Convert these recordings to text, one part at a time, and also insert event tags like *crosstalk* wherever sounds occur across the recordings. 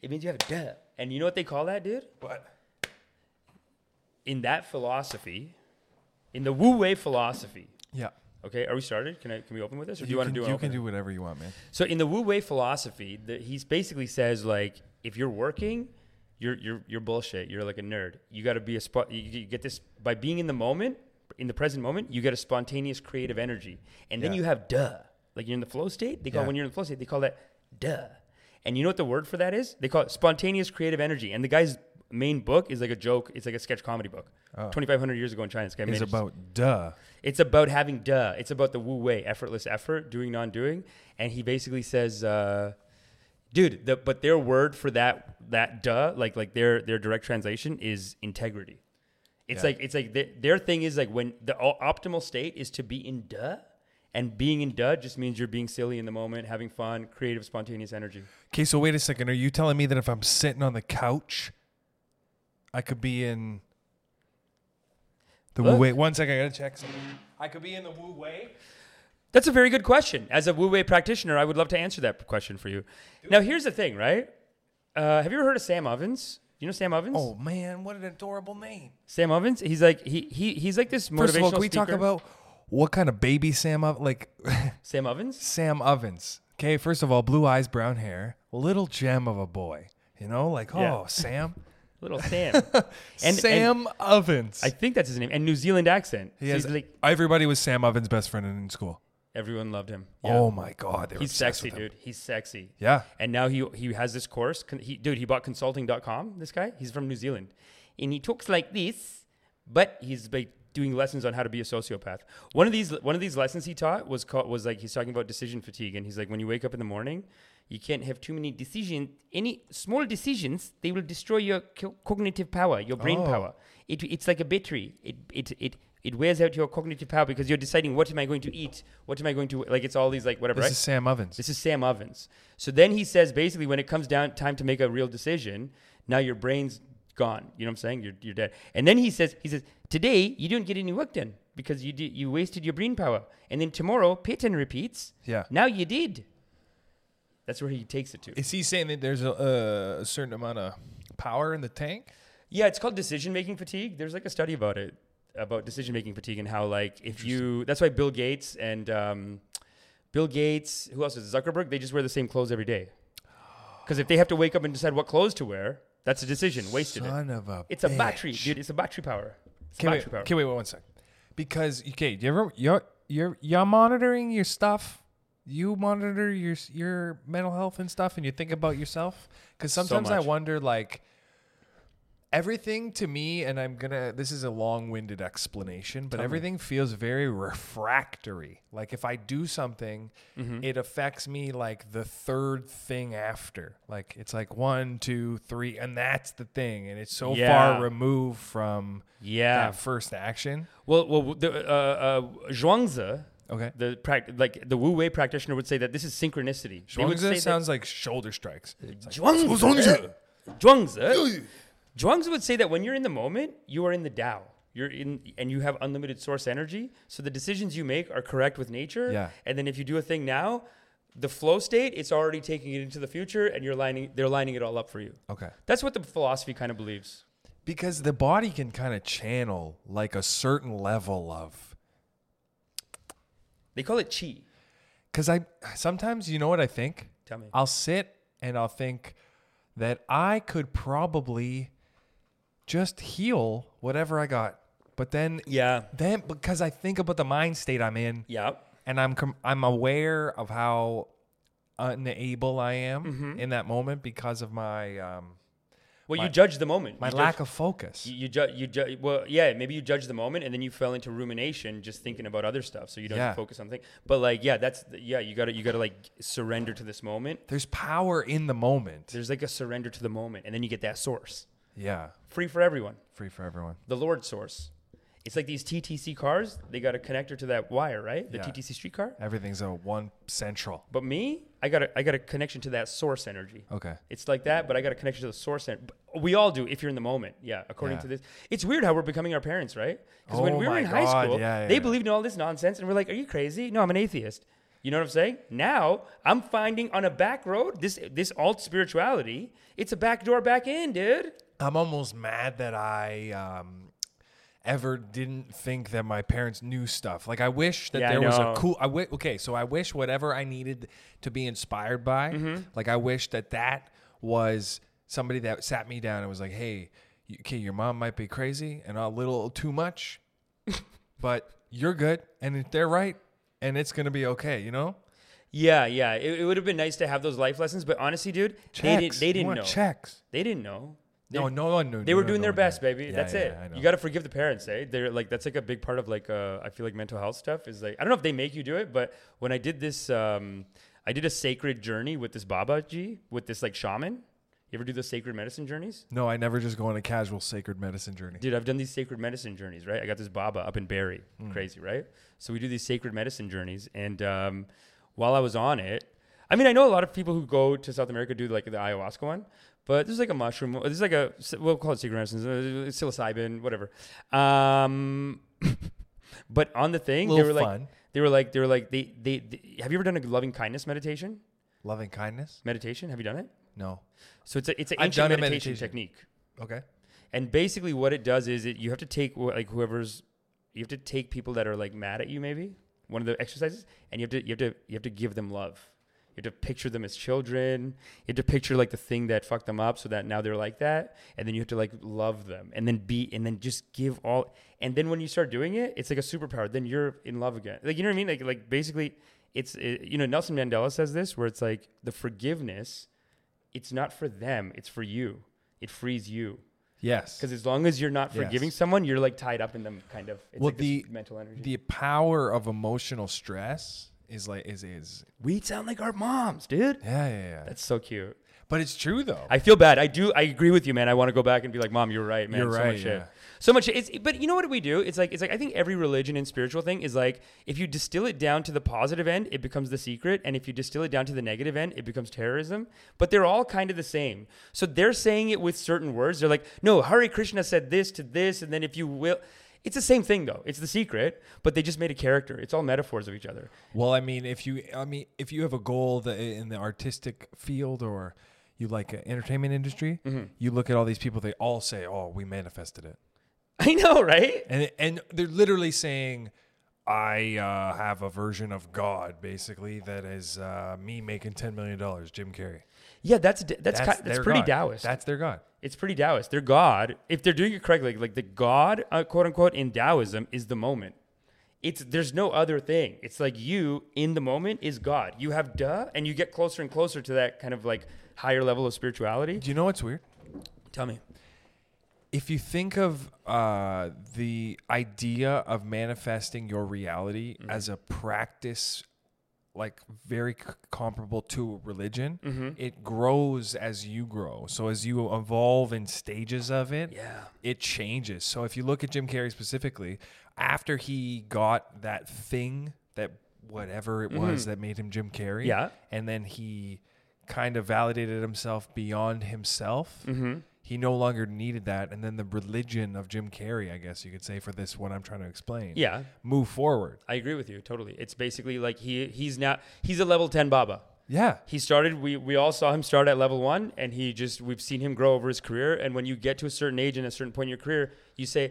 It means you have duh. And you know what they call that, dude? What? In that philosophy, in the Wu Wei philosophy. Yeah. Okay, are we started? Can I can we open with this, or do you, want to do? an You can do whatever you want, man. So in the Wu Wei philosophy, the, he's basically says like, if you're working, you're you're you're bullshit. You're like a nerd. You got to be a spot. You, you get this by being in the moment, in the present moment. You get a spontaneous creative energy, and then Yeah. you have duh. Like you're in the flow state. They call Yeah. when you're in the flow state. They call that duh. And you know what the word for that is? They call it spontaneous creative energy. And the guy's main book is like a joke. It's like a sketch comedy book. Oh. 2,500 years ago in China, this guy It's made it. about duh. It's about having duh. It's about the Wu Wei, effortless effort, doing non-doing. And he basically says, uh, dude, the, but their word for that that duh, like like their their direct translation is integrity. It's Yeah. like it's like their, their thing is like when the optimal state is to be in duh, and being in dud just means you're being silly in the moment, having fun, creative, spontaneous energy. Okay, so wait a second. Are you telling me that if I'm sitting on the couch, I could be in the Look. Wu Wei? One second, I gotta check something. I could be in the Wu Wei. That's a very good question. As a Wu Wei practitioner, I would love to answer that question for you. Now, here's the thing, right? Uh, have you ever heard of Sam Ovens? You know Sam Ovens? Oh man, what an adorable name! Sam Ovens. He's like he he he's like this motivational First of all, can we talk about what kind of baby Sam Ovens? Like *laughs* Sam Ovens? Sam Ovens. Okay, first of all, blue eyes, brown hair, little gem of a boy. You know, like oh Sam, *laughs* Little Sam. *laughs* And- and- Sam Ovens. I think that's his name. And New Zealand accent. he So has he's like everybody was Sam Ovens' best friend in school. everyone loved him. Oh my god, they were he's obsessed sexy, with him. dude. He's sexy. Yeah, And now he he has this course. Con- He, dude, he bought consulting.com. This guy, he's from New Zealand, and he talks like this, but he's like doing lessons on how to be a sociopath. One of these one of these lessons he taught was called was like he's talking about decision fatigue, and he's like when you wake up in the morning, you can't have too many decisions. Any small decisions they will destroy your co- cognitive power, your brain Oh. power. It, it's like a battery. It it it. It wears out your cognitive power because you're deciding what am I going to eat, what am I going to like. It's all these like whatever. this right? is Sam Ovens. This is Sam Ovens. So then he says basically when it comes down time to make a real decision, now your brain's gone. You know what I'm saying? You're, you're dead. And then he says he says today you didn't get any work done because you did, you wasted your brain power. And then tomorrow Peyton repeats. yeah. Now you did. That's where he takes it to. Is he saying that there's a, a certain amount of power in the tank? Yeah, it's called decision making fatigue. There's like a study about it, about decision making fatigue and how like if you that's why Bill Gates and um, Bill Gates, who else is? Zuckerberg? They just wear the same clothes every day. Because if they have to wake up and decide what clothes to wear, that's a decision wasted. It. Son of a. It's a battery, bitch. dude. It's a battery power. It's a Okay, battery wait, power. okay, wait, one sec. Because okay, do you ever you're you're you're monitoring your stuff. You monitor your your mental health and stuff, and you think about yourself. Because So sometimes I much. wonder, like, everything to me, and I'm gonna. This is a long-winded explanation, but Tell me. everything feels very refractory. Like if I do something, Mhm. it affects me like the third thing after. Like it's like one, two, three, and that's the thing, and it's so Yeah. far removed from yeah. that first action. Well, well, the uh, uh, Zhuangzi, Okay. the like the Wu Wei practitioner would say that this is synchronicity. They would say Zhuangzi that- sounds like shoulder strikes. Zhuangzi. Zhuangzi. Zhuangzi would say that when you're in the moment, you are in the Tao. You're in, and you have unlimited source energy. So the decisions you make are correct with nature. Yeah. And then if you do a thing now, the flow state, it's already taking it into the future, and you're lining, they're lining it all up for you. Okay. That's what the philosophy kind of believes. Because the body can kind of channel like a certain level of. They call it chi. Because I sometimes, you know what I think? Tell me. I'll sit and I'll think that I could probably just heal whatever I got. But then, Yeah. then because I think about the mind state I'm in, Yeah. and I'm com- I'm aware of how unable I am Mhm. in that moment because of my um, Well, My- you judge the moment. my You lack judge, of focus. You, you judge. You ju- Well, yeah. Maybe you judge the moment, and then you fell into rumination, just thinking about other stuff. So you don't Yeah. focus on things. But like, yeah, that's yeah. You gotta you gotta like surrender to this moment. There's power in the moment. There's like a surrender to the moment, and then you get that source, yeah, free for everyone. free for everyone. The Lord source. It's like these TTC cars. They got a connector to that wire, right? The Yeah. TTC streetcar. Everything's a one central. But me, I got a I got a connection to that source energy. Okay. It's like that, but I got a connection to the source. And we all do if you're in the moment. Yeah, according Yeah. to this. It's weird how we're becoming our parents, right? Because when Oh we were in high school, yeah, they believed in all this nonsense, and we're like, "Are you crazy? No, I'm an atheist." You know what I'm saying? Now I'm finding on a back road this this alt spirituality. It's a back door back in, dude. I'm almost mad that I um, ever didn't think that my parents knew stuff. Like I wish that Yeah, I there was a know. cool. I wi- okay, so I wish whatever I needed to be inspired by, Mm-hmm. like I wish that that was somebody that sat me down and was like, "Hey, you, okay, your mom might be crazy and a little too much, *laughs* but you're good, and if they're right, and it's gonna be okay." You know? Yeah, yeah. It, it would have been nice to have those life lessons, but honestly, dude, they didn't. They You didn't want know. Checks. They didn't know. No, no one knew. they were no, doing no their best, knew. baby. Yeah, that's yeah, it. You got to forgive the parents, eh? They're like that's like a big part of like uh, I feel like mental health stuff is like I don't know if they make you do it, but when I did this, um, I did a sacred journey with this Baba Ji with this like shaman. You ever do the sacred medicine journeys? No, I never just go on a casual sacred medicine journey. Dude, I've done these sacred medicine journeys, right? I got this Baba up in Barrie. Hmm. Crazy, right? So we do these sacred medicine journeys. And um, while I was on it, I mean, I know a lot of people who go to South America do like the ayahuasca one, but there's like a mushroom. There's like a, we'll call it sacred medicine, uh, psilocybin, whatever. Um, *laughs* but on the thing, they were like, they were like, they were like, they, they, they, have you ever done a loving kindness meditation? Loving kindness? Meditation? Have you done it? No. So it's a, it's an ancient meditation, meditation. technique. Okay. And basically, what it does is it you have to take like whoever's you have to take people that are like mad at you, maybe one of the exercises, and you have to you have to you have to give them love. You have to picture them as children. You have to picture like the thing that fucked them up, so that now they're like that, and then you have to like love them, and then be, and then just give all. And then when you start doing it, it's like a superpower. Then you're in love again. Like you know what I mean? Like like basically, it's it, you know Nelson Mandela says this, where it's like the forgiveness, it's not for them, it's for you. It frees you. Yes. Because as long as you're not forgiving Yes. someone, you're like tied up in them, kind of. It's Well, like the- mental energy. the power of emotional stress is like is is we sound like our moms, dude. yeah yeah yeah. That's so cute. but it's true though. I feel bad. I do. I agree with you, man. I want to go back and be like, Mom, you're right, man. You're so right, Much shit. yeah. So much. It's, but you know what we do? It's like it's like I think every religion and spiritual thing is like if you distill it down to the positive end, it becomes the secret, and if you distill it down to the negative end, it becomes terrorism. But they're all kind of the same. So they're saying it with certain words. They're like, no, Hari Krishna said this to this, and then if you will. It's the same thing though. It's the secret, but they just made a character. It's all metaphors of each other. well, I mean, if you I mean if you have a goal that in the artistic field or you like uh, entertainment industry, Mm-hmm. you look at all these people. They all say, "Oh, we manifested it," *laughs* I know, right? and and they're literally saying. I uh, have a version of God, basically, that is uh, me making ten million dollars. Jim Carrey. Yeah, that's that's that's, that's, pretty God. Taoist. That's their God. It's pretty Taoist. They're God. If they're doing it correctly, like the God, uh, quote unquote, in Taoism is the moment. It's there's no other thing. It's like you in the moment is God. You have duh, and you get closer and closer to that kind of like higher level of spirituality. Do you know what's weird? Tell me. if you think of uh, the idea of manifesting your reality Mm-hmm. as a practice like very c- comparable to religion Mm-hmm. it grows as you grow so as you evolve in stages of it Yeah. it changes so if you look at jim carrey specifically after he got that thing that whatever it was that made him jim carrey Mm-hmm. Yeah. and then he kind of validated himself beyond himself Mm-hmm. He no longer needed that and then the religion of jim carrey i guess you could say for this what i'm trying to explain Yeah, move forward I agree with you totally. It's basically like he he's now he's a level ten Baba. yeah He started. We we all saw him start at level one, and he just we've seen him grow over his career. And when you get to a certain age and a certain point in your career, you say,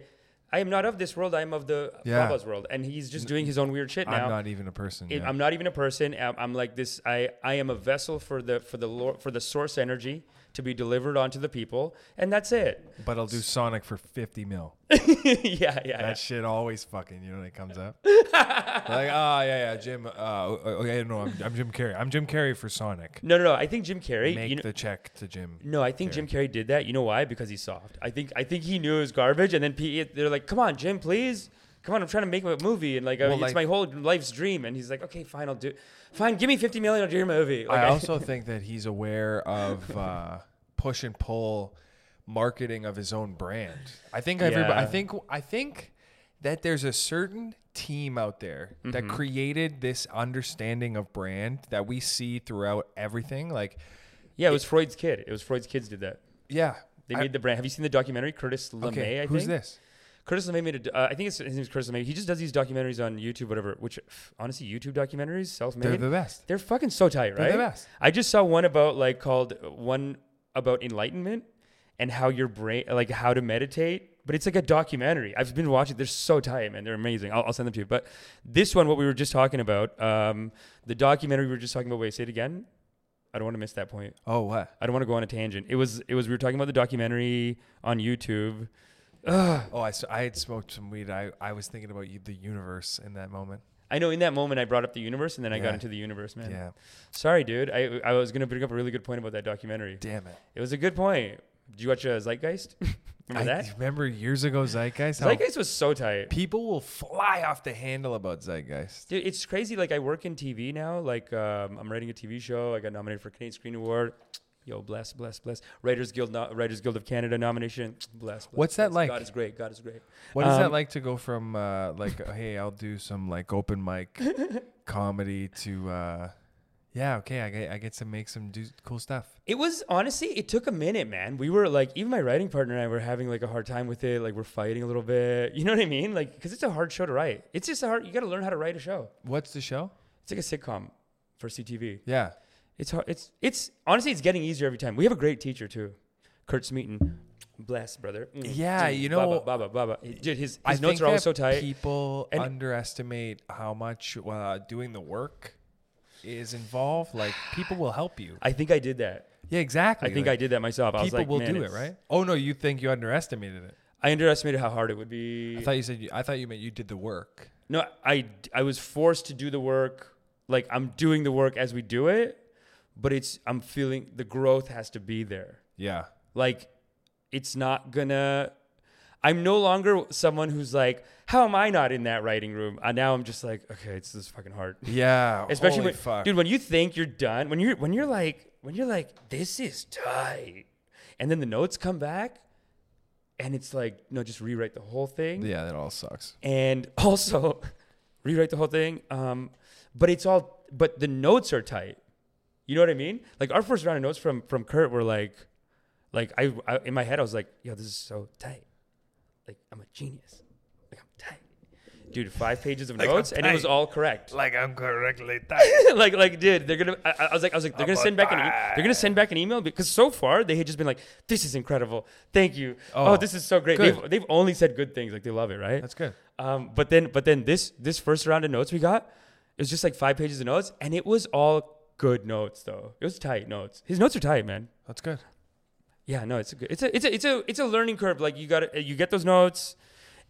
"I am not of this world. I am of the Yeah. Baba's world." And he's just doing his own weird shit now. i'm not even a person It- yeah. I'm not even a person. I'm, I'm like this. I, I am a vessel for the for the Lord, for the source energy to be delivered onto the people, and that's it. but i'll do sonic for 50 mil *laughs* yeah, yeah, that yeah. shit always fucking you know when it comes up *laughs* like oh yeah yeah jim uh okay no I'm, I'm jim carrey i'm jim carrey for sonic No, no, no. I think Jim Carrey. make you know, the check to jim no, I think Jim Carrey did that. You know why? Because he's soft. I think I think he knew it was garbage, and then P- they're like, "Come on, Jim, please." Come on, I'm trying to make a movie, and like, Well, it's like- my whole life's dream. And he's like, "Okay, fine, I'll do. Fine, give me 50 million, I'll do your movie." Like, I also *laughs* think that he's aware of uh, push and pull marketing of his own brand. I think everybody. I think. I think that there's a certain team out there that Mm-hmm. created this understanding of brand that we see throughout everything. Like, yeah, it was Freud's kid. It was Freud's kids did that. yeah, They I- made the brand. Have you seen the documentary Curtis LeMay? okay. I who's think. this? Curtis LeMay made a. Uh, I think it's, his name's Curtis LeMay. He just does these documentaries on YouTube, whatever. Which honestly, YouTube documentaries, self-made, They're the best. they're, fucking so tight, right? They're the best. I just saw one about like called one about enlightenment and how your brain, like how to meditate. But it's like a documentary. I've been watching. They're so tight, man. They're amazing. I'll, I'll send them to you. But this one, what we were just talking about, um, the documentary we were just talking about. Wait, say it again. I don't want to miss that point. Oh, what? I don't want to go on a tangent. It was it was we were talking about the documentary on YouTube. Ugh. Oh, I had smoked some weed. I, I was thinking about you, the universe in that moment. I know in that moment I brought up the universe and then I got into the universe, man. Yeah. Sorry, dude. I I was gonna bring up a really good point about that documentary. Damn it. It was a good point. Did you watch uh, Zeitgeist? *laughs* Remember I that? remember years ago Zeitgeist. How Zeitgeist was so tight. people will fly off the handle about Zeitgeist. Dude, it's crazy. Like I work in TV now. Like um, I'm writing a TV show. I got nominated for Canadian Screen Award. Yo, bless, bless, bless. Writers Guild, no- Writers Guild of Canada nomination. *tsk* Bless. bless What's that bless. like? God is great. God is great. What is that Um, like to go from uh, like, uh, hey, I'll do some like open mic *laughs* comedy to, uh, yeah, okay, I get, I get to make some do cool stuff. It was honestly, it took a minute, man. We were like, even my writing partner and I were having like a hard time with it. Like we're fighting a little bit. *laughs* You know what I mean? Like, because it's a hard show to write. It's just a hard. You got to learn how to write a show. What's the show? It's like a sitcom for CTV. Yeah. It's hard. It's it's honestly, it's getting easier every time. We have a great teacher too, Kurt Smeaton. Bless, brother. Mm, Yeah, mm, you know- Baba, Baba, Baba. Dude, his, his notes are always so tight. People And- underestimate how much uh, doing the work is involved. Like people will help you. I think I did that. Yeah, exactly. I think I did that myself. I was People like, will do it, right? Oh no, you think you underestimated it? I underestimated how hard it would be. I thought you said you, I thought you meant you did the work. No, I I was forced to do the work. Like I'm doing the work as we do it, but it's I'm feeling the growth has to be there. Yeah. Like it's not gonna I'm no longer someone who's like, how am I not in that writing room? And now I'm just like, okay, it's this fucking hard. Yeah. Especially when fuck. dude, when you think you're done, when you're when you're like when you're like, this is tight. And then the notes come back and it's like, no, just rewrite the whole thing Yeah, that all sucks. and *laughs* also rewrite the whole thing. Um, but it's all, but the notes are tight. You know what I mean? Like our first round of notes from from Kurt were like, like I, I in my head I was like, yo, this is so tight. Like I'm a genius. Like I'm tight. Dude, five pages of Like, notes and it was all correct. Like I'm correctly *laughs* tight. like, like, dude, they're gonna. I, I was like, I was like, they're I'm gonna send back an. E- they're gonna send back an email because so far they had just been like, "This is incredible, thank you. Oh, Oh, this is so great." good. They've, they've only said good things, like they love it, right? That's good. Um, but then, but then this this first round of notes we got, it was just like five pages of notes, and it was all good notes though. It was tight notes. His notes are tight, man. That's good. Yeah, no, it's a good. It's a it's a it's a it's a learning curve. Like you got to you get those notes,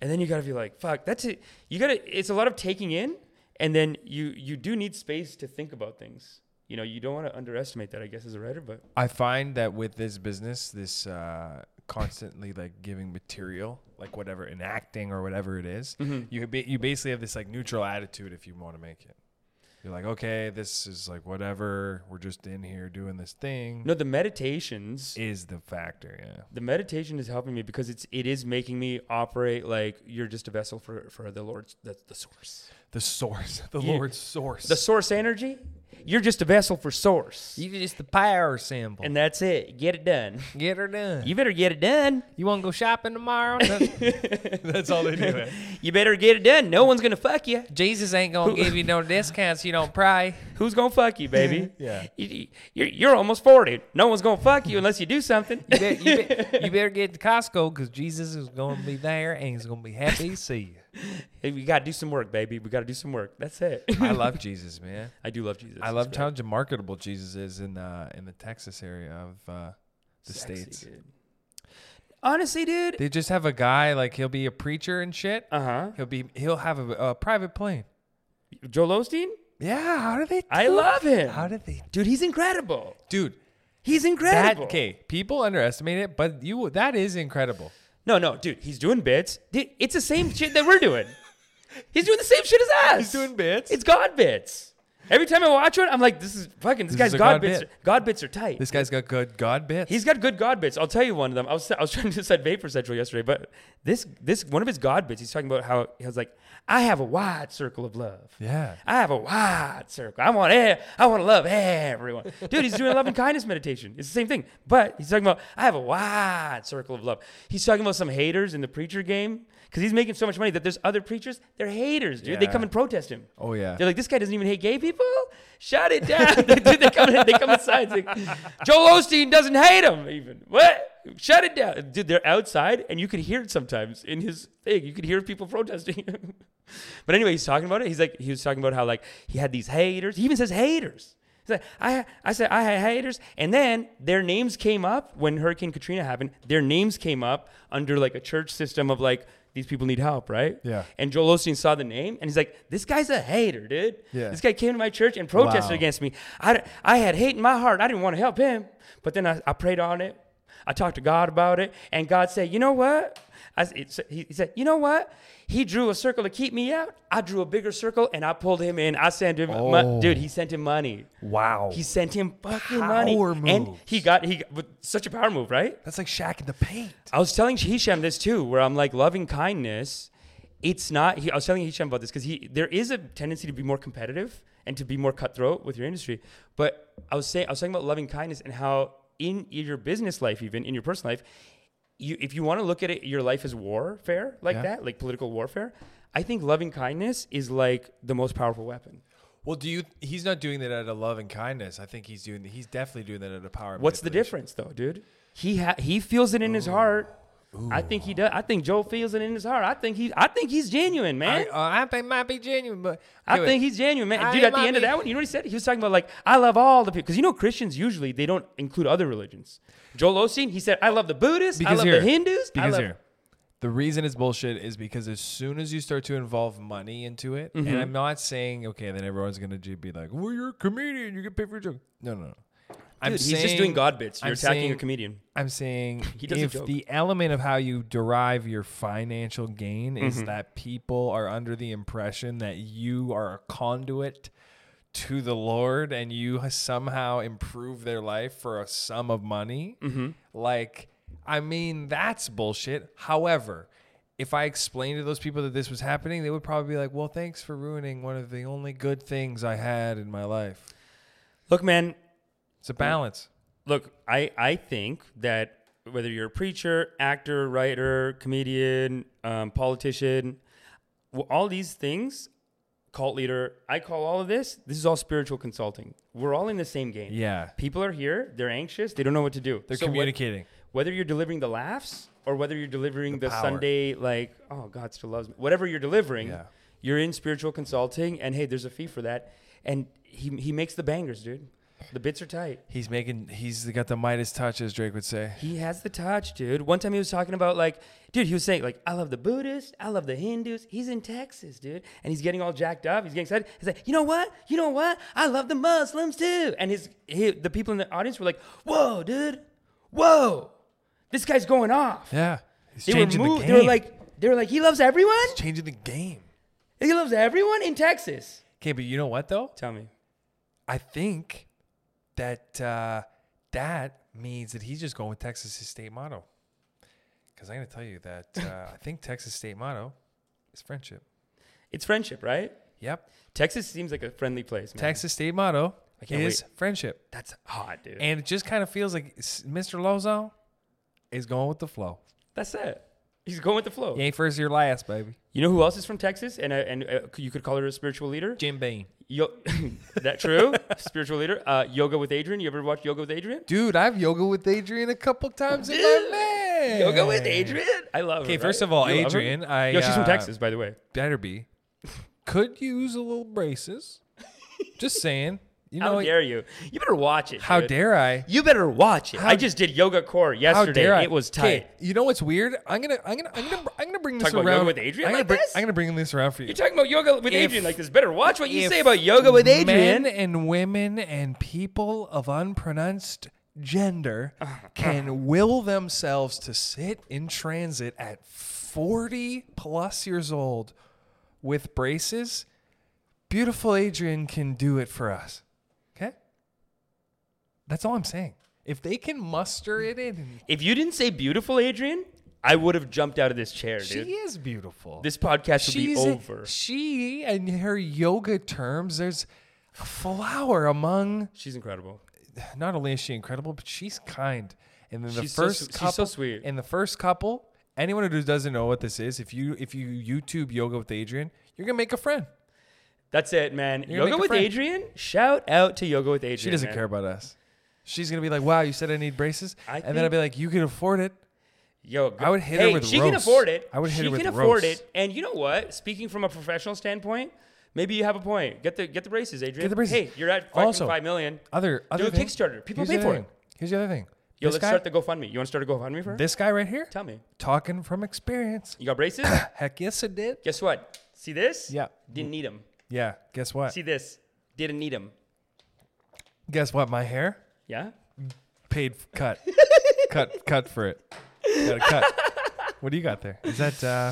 and then you got to be like, fuck, that's it. You got to. It's a lot of taking in, and then you you do need space to think about things. You know, you don't want to underestimate that, I guess, as a writer. But I find that with this business, this uh, constantly like giving material, like whatever in acting or whatever it is, you ba- you basically have this like neutral attitude if you want to make it. You're like, okay, this is like whatever. We're just in here doing this thing. no, the meditations. Is the factor, yeah. the meditation is helping me because it's it is making me operate like you're just a vessel for for the Lord's the, the source. The source, *laughs* the You- Lord's source. The source energy. You're just a vessel for source. you just the power symbol. and that's it. Get it done. get her done. You better get it done. You want to go shopping tomorrow? *laughs* That's all they do. Eh? *laughs* You better get it done. No one's gonna fuck you. Jesus ain't gonna give you no *laughs* discounts. You don't pray. Who's gonna fuck you, baby? Yeah. You, you're, you're almost forty. No one's gonna fuck you unless you do something. You, bet, you, bet, you better get to Costco because Jesus is going to be there and he's going to be happy to see you. *laughs* Hey, we gotta do some work, baby. We gotta do some work. That's it. I love Jesus, man. *laughs* I do love Jesus. I love how marketable Jesus is in uh, in the Texas area of uh, the Sexy, states. dude. Honestly, dude. They just have a guy like he'll be a preacher and shit. Uh huh. He'll be he'll have a, a private plane. Joel Osteen. Yeah, how do they? I do it? love him. How did they? Dude, he's incredible. Dude, He's that incredible. okay. People underestimate it, but you that is incredible. No, no, dude, he's doing bits. Dude, it's the same shit that we're doing. He's doing the same shit as us. He's doing bits. It's God bits. Every time I watch one, I'm like, this is fucking. This, This guy's is a God, God bits. bit. Are, God bits are tight. This guy's got good God bits. He's got good God bits. I'll tell you one of them. I was I was trying to decide Vapor Central yesterday, but this this one of his God bits. He's talking about how he was like, I have a wide circle of love. yeah. I have a wide circle. I want e- I want to love everyone. Dude, he's doing a love and kindness meditation. It's the same thing. But he's talking about I have a wide circle of love. He's talking about some haters in the preacher game because he's making so much money that there's other preachers. They're haters, dude. They come and protest him. Oh yeah. They're like, this guy doesn't even hate gay people. Shut it down, *laughs* dude. They come, in, they come inside. Like, Joel Osteen doesn't hate him. Even what? Shut it down, dude. They're outside, and you could hear it sometimes in his thing. You could hear people *laughs* protesting. but anyway, he's talking about it. He's like, he was talking about how like he had these haters. He even says haters. He's like, I, I said I had haters, and then their names came up when Hurricane Katrina happened. Their names came up under like a church system of like these people need help, right? Yeah. And Joel Osteen saw the name, and he's like, "This guy's a hater, dude. Yeah. This guy came to my church and protested Wow. against me. I, I had hate in my heart. I didn't want to help him, but then I, I prayed on it. I talked to God about it, and God said, "You know what?" I, he said, "You know what?" He drew a circle to keep me out. I drew a bigger circle, and I pulled him in. I sent him, mon- Oh. dude. He sent him money. Wow. He sent him fucking money, Power and he got he got, such a power move, right? That's like Shaq in the paint. I was telling Hisham this too, where I'm like, loving kindness. It's not. He, I was telling Hisham about this because he there is a tendency to be more competitive and to be more cutthroat with your industry. But I was saying I was talking about loving kindness and how in your business life, even in your personal life, you if you want to look at it, your life as warfare like Yeah. that, like political warfare. I think loving kindness is like the most powerful weapon. Well, do you? He's not doing that out of love and kindness. I think he's doing. He's definitely doing that out of power. What's the difference though, dude? He ha- he feels it in his heart. I think he does. I think Joe feels it in his heart. I think he I think he's genuine, man. I, uh, I think might be genuine, but I think he's genuine, man. I Dude, at the end of that one, you know what he said? He was talking about like, I love all the people. Because you know, Christians usually they don't include other religions. Joel Osteen, he said, I love the Buddhists, I love here- the Hindus. I Because love, here, the reason it's bullshit is because as soon as you start to involve money into it, and I'm not saying okay, then everyone's gonna be like, "Well, you're a comedian, you get paid for your joke." No, no, no. I'm Dude, he's just doing God bits. You're I'm attacking a comedian. I'm saying *laughs* if the element of how you derive your financial gain is Mm-hmm. that people are under the impression that you are a conduit to the Lord and you somehow improve their life for a sum of money, Mm-hmm. like, I mean, that's bullshit. However, if I explained to those people that this was happening, they would probably be like, well, thanks for ruining one of the only good things I had in my life. Look, man, It's a balance. look, I, I think that whether you're a preacher, actor, writer, comedian, um, politician, well, all these things, cult leader, I call all of this, this is all spiritual consulting. We're all in the same game. Yeah. People are here, they're anxious, they don't know what to do. They're So what- communicating. whether you're delivering the laughs or whether you're delivering the, power. Sunday like oh God still loves me whatever you're delivering Yeah. you're in spiritual consulting and hey there's a fee for that and he he makes the bangers dude the bits are tight He's making. He's got the Midas touch, as Drake would say. he has the touch dude one time he was talking about like dude he was saying like I love the Buddhists I love the Hindus he's in Texas dude and he's getting all jacked up he's getting excited he's like you know what you know what I love the Muslims too and his he, the people in the audience were like whoa dude whoa this guy's going off Yeah, he's they were changing moved. the They were like, they were like, he loves everyone. He's changing the game. He loves everyone in Texas. Okay, but you know what though? Tell me. I think that uh, that means that he's just going with Texas' state motto. Because I'm going to tell you that uh, *laughs* I think Texas state motto is friendship. It's friendship, right? Yep, Texas seems like a friendly place. Man. Texas state motto I can't is friendship, That's hot, dude. and it just kind of feels like Mr. Lozo is going with the flow. That's it. He's going with the flow. You ain't first, you're last, baby. You know who else is from Texas? And uh, and uh, you could call her a spiritual leader. Jim Beam. Yo- *laughs* that true? spiritual leader. Uh, yoga with Adriene. You ever watch Yoga with Adriene? Dude, I've yoga with Adriene a couple times in my man. Yoga with Adriene. I love her. Okay, first right? of all, You love her? Adriene, I Yo, she's from uh, Texas, by the way. better be. Could use a little braces. Just saying. You How dare you? You better watch it. how dude. dare I? You better watch it. How- I just did yoga core yesterday. How dare I? It was tight. you know what's weird? I'm gonna, I'm gonna, I'm gonna, I'm gonna bring this Talk about around yoga with Adriene I'm gonna like bring, this? I'm gonna bring this around for you. You're talking about yoga with If- Adriene like this. Better watch what you say about yoga with Adriene. Men and women and people of unpronounced gender *laughs* can will themselves to sit in transit at 40 plus years old with braces. Beautiful Adriene can do it for us. That's all I'm saying. If they can muster it in, If you didn't say beautiful Adriene, I would have jumped out of this chair, she dude. is beautiful. This podcast would be She's over. she and her yoga terms, there's a flower among She's incredible. not only is she incredible, but she's kind. And then the She's so first su- she's couple, so sweet. And the first couple, anyone who doesn't know what this is, if you if you YouTube yoga with Adriene, you're gonna make a friend. That's it, man. Gonna Yoga make a with friend. Adriene. Shout out to Yoga with Adriene. She doesn't man. care about us. She's gonna be like, "Wow, you said I need braces," I and then I'd be like, "You can afford it." Yo, I would hit her hey, with she can afford it. I would hit she her with She can afford roast. it. And you know what? Speaking from a professional standpoint, maybe you have a point. Get the get the braces, Adriene. Get the braces. Hey, you're at fucking Also, five million. Other other Do a thing- Kickstarter. People here's pay for other it. Here's the other thing. Yo, this let's guy, start the GoFundMe. You want to start a GoFundMe for her? this guy right here, Tell me. talking from experience. You got braces? *coughs* Heck yes, it did. Guess what? See this? Yeah. Didn't need them. Yeah. Guess what? See this? Didn't need them. Guess what? My hair Yeah. paid cut, *laughs* cut, cut for it. Got a cut. What do you got there? Is that uh,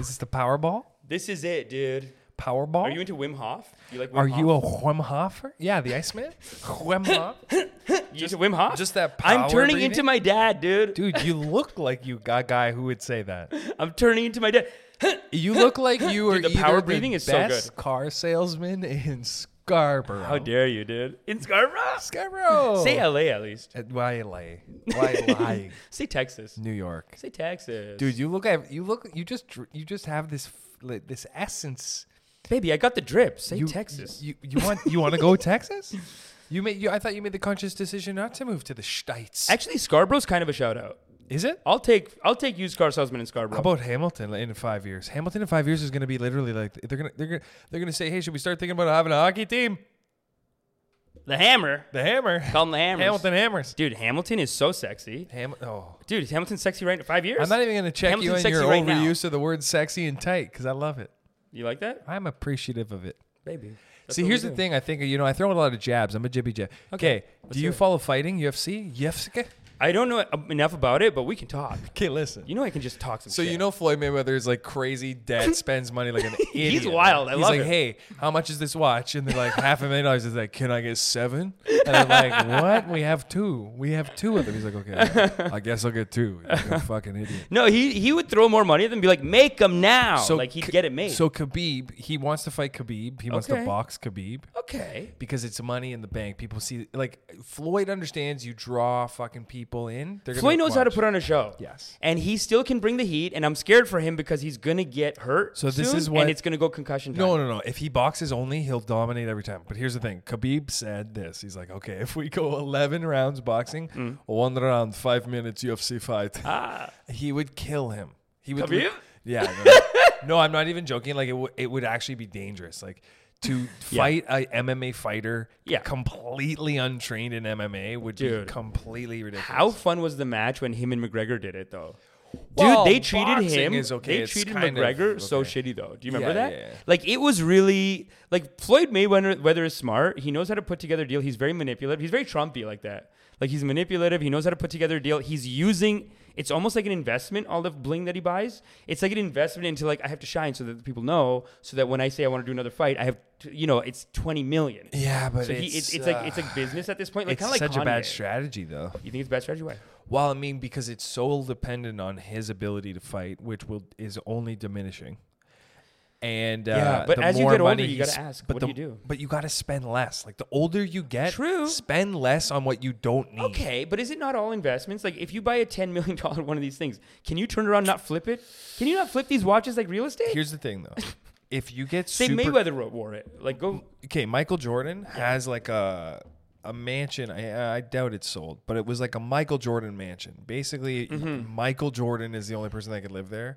is this the Powerball? This is it, dude. Powerball? Are you into Wim Hof? You like Wim Are Hof? you a Wim Hofer? Yeah, the Iceman. Wim Hof. *laughs* You into Wim Hof? just that power I'm turning breathing? into my dad, dude. Dude, you look like you got a guy who would say that. *laughs* I'm turning into my dad. You look like you are Dude, the either power the breathing is so best good. car salesman in Scarborough. How dare you, dude? In Scarborough? Scarborough. Say LA at least. Uh, Why LA? Why lie? Say Texas. New York. Say Texas. Dude, you look at you look you just dr- you just have this f- like, this essence. Baby, I got the drip. Say you, Texas. You you want you want to go *laughs* Texas? You made you I thought you made the conscious decision not to move to the States. Actually, Scarborough's kind of a shout out. Is it? I'll take I'll take used car salesman in Scarborough. How about Hamilton in five years? Hamilton in five years is going to be literally like they're gonna they're gonna they're gonna say, hey, should we start thinking about having a hockey team? the Hammer? The Hammer, Call them the Hammers. Hamilton Hammers. Dude, Hamilton is so sexy. Ham- oh, Dude, is Hamilton sexy right in five years? I'm not even gonna check you Hamilton's on your sexy right now. overuse of the word sexy and tight because I love it. You like that? I'm appreciative of it. Baby. See, here's the thing. I think you know I throw a lot of jabs. I'm a jibby jab. Okay, Okay, do you it. follow fighting UFC? UFC? I don't know enough about it, but we can talk. *laughs* Okay, listen. You know I can just talk some So shit. you know Floyd Mayweather is like crazy. Dad *laughs* spends money like an idiot. He's wild. I love it. He's love like, it. hey, how much is this watch? And they're like, half a million dollars. He's like, can I get seven? And I'm like, *laughs* what? We have two. We have two of them. He's like, okay, I guess I'll get two. A fucking idiot. No, he he would throw more money at them and be like, make them now. So like he'd K- get it made. So Khabib, he wants to fight Khabib. He wants to box Khabib okay. because it's money in the bank. People see like Floyd understands you draw fucking people in. They're Floyd knows how to put on a show. Yes. And he still can bring the heat, and I'm scared for him because he's gonna get hurt. So this is what- and it's gonna go concussion time. No, no, no. If he boxes only, he'll dominate every time. But here's the thing: Khabib said this. He's like, okay, if we go 11 rounds boxing, one round, five minutes UFC fight, Mm. Ah, *laughs* he would kill him. He would. Khabib? Yeah. No, *laughs* no, I'm not even joking. Like it would. It would actually be dangerous. Like. To fight a MMA fighter Yeah. completely untrained in MMA would Dude. be completely ridiculous. how fun was the match when him and McGregor did it though? Well, Dude, they treated him. okay. They It's treated McGregor so shitty though. Do you remember Yeah, that? yeah, yeah. Like it was really like Floyd Mayweather whether is smart. He knows how to put together a deal. He's very manipulative. He's very Trumpy like that. Like he's manipulative. He knows how to put together a deal. He's using. It's almost like an investment. All the bling that he buys. It's like an investment into like I have to shine so that the people know. So that when I say I want to do another fight, I have. To, you know, it's twenty million. Yeah, but So it's, he, it's, it's like it's uh, like business at this point. Like it's kind of like such a bad strategy, though. You think it's a bad strategy? Why? Well, I mean, because it's so dependent on his ability to fight, which will is only diminishing. And uh, Yeah, but as you get older, you gotta ask, But what the, do you do? But you got to spend less. Like the older you get, True. spend less on what you don't need. Okay, but is it not all investments? Like, if you buy a ten million dollar *laughs* one of these things, can you turn around and not flip it? Can you not flip these watches like real estate? Here's the thing, though. *laughs* if you get Say super, Mayweather wore it. Like, go. okay, Michael Jordan has like a a mansion. I, I doubt it's sold, but it was like a Michael Jordan mansion. Basically, Mm-hmm. Michael Jordan is the only person that could live there.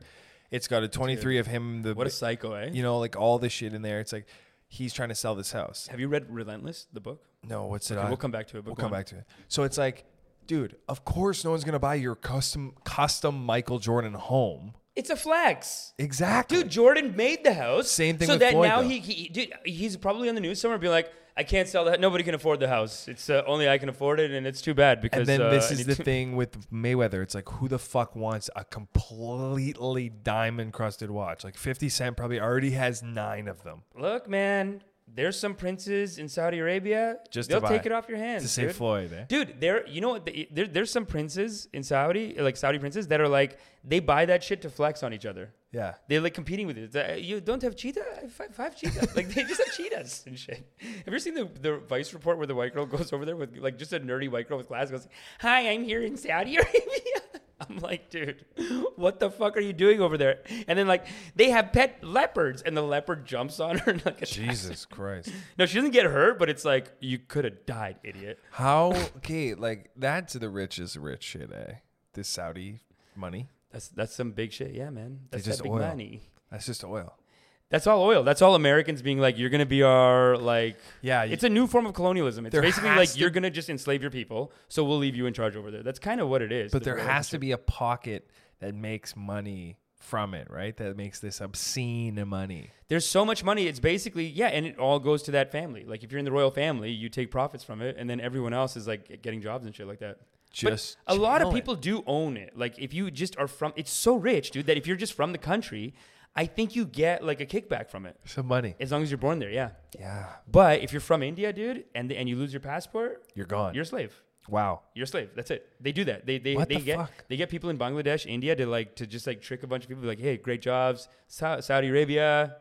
It's got a 23 of him. The What a psycho, eh? you know, like all this shit in there. It's like he's trying to sell this house. Have you read Relentless, the book? No, what's it? Okay, on? we'll come back to it. But We'll come on. back to it. So it's like, dude, of course no one's gonna buy your custom custom Michael Jordan home. It's a flex. Exactly. Dude, Jordan made the house. Same thing So that Floyd, now he, he dude, he's probably on the news somewhere, being like, I can't sell that. Nobody can afford the house. It's uh, only I can afford it, and it's too bad because. and then uh, this is the to- thing with Mayweather. It's like who the fuck wants a completely diamond crusted watch? Like 50 Cent probably already has nine of them. Look, man, there's some princes in Saudi Arabia. Just they'll take it off your hands. To say dude. Floyd, eh? Dude, there, you know what? the- There, there's some princes in Saudi, like Saudi princes, that are like they buy that shit to flex on each other. Yeah. They're like competing with it. Uh, You don't have cheetah? I five, five cheetah. *laughs* like they just have cheetahs and shit. Have you ever seen the, the Vice report where the white girl goes over there with like just a nerdy white girl with glasses? Goes, "Hi, I'm here in Saudi *laughs* Arabia." I'm like, dude, what the fuck are you doing over there? And then like they have pet leopards, and the leopard jumps on her and *laughs* like attacks. Jesus Christ. No, she doesn't get hurt, but it's like you could have died, idiot. How okay, like that's the richest rich shit, eh? This Saudi money. That's that's some big shit, yeah, man. That's just that big oil. money. That's just oil. That's all oil. That's all Americans being like, you're gonna be our like. Yeah, It's a new form of colonialism. It's basically like to- you're gonna just enslave your people, so we'll leave you in charge over there. That's kind of what it is. but the there has to be a pocket that makes money from it, right? That makes this obscene money. There's so much money. It's basically yeah, and it all goes to that family. Like if you're in the royal family, you take profits from it, and then everyone else is like getting jobs and shit like that. Just But a lot of people do own it. Like if you just are from, it's so rich, dude, that if you're just from the country, I think you get like a kickback from it some money. as long as you're born there. Yeah. Yeah, But if you're from India, dude, and and you lose your passport, you're gone. you're a slave. wow. You're a slave. That's it. They do that. They they, What they the get fuck? they get people in Bangladesh, India to like to just like trick a bunch of people. Like, hey, great jobs, Sa- Saudi Arabia,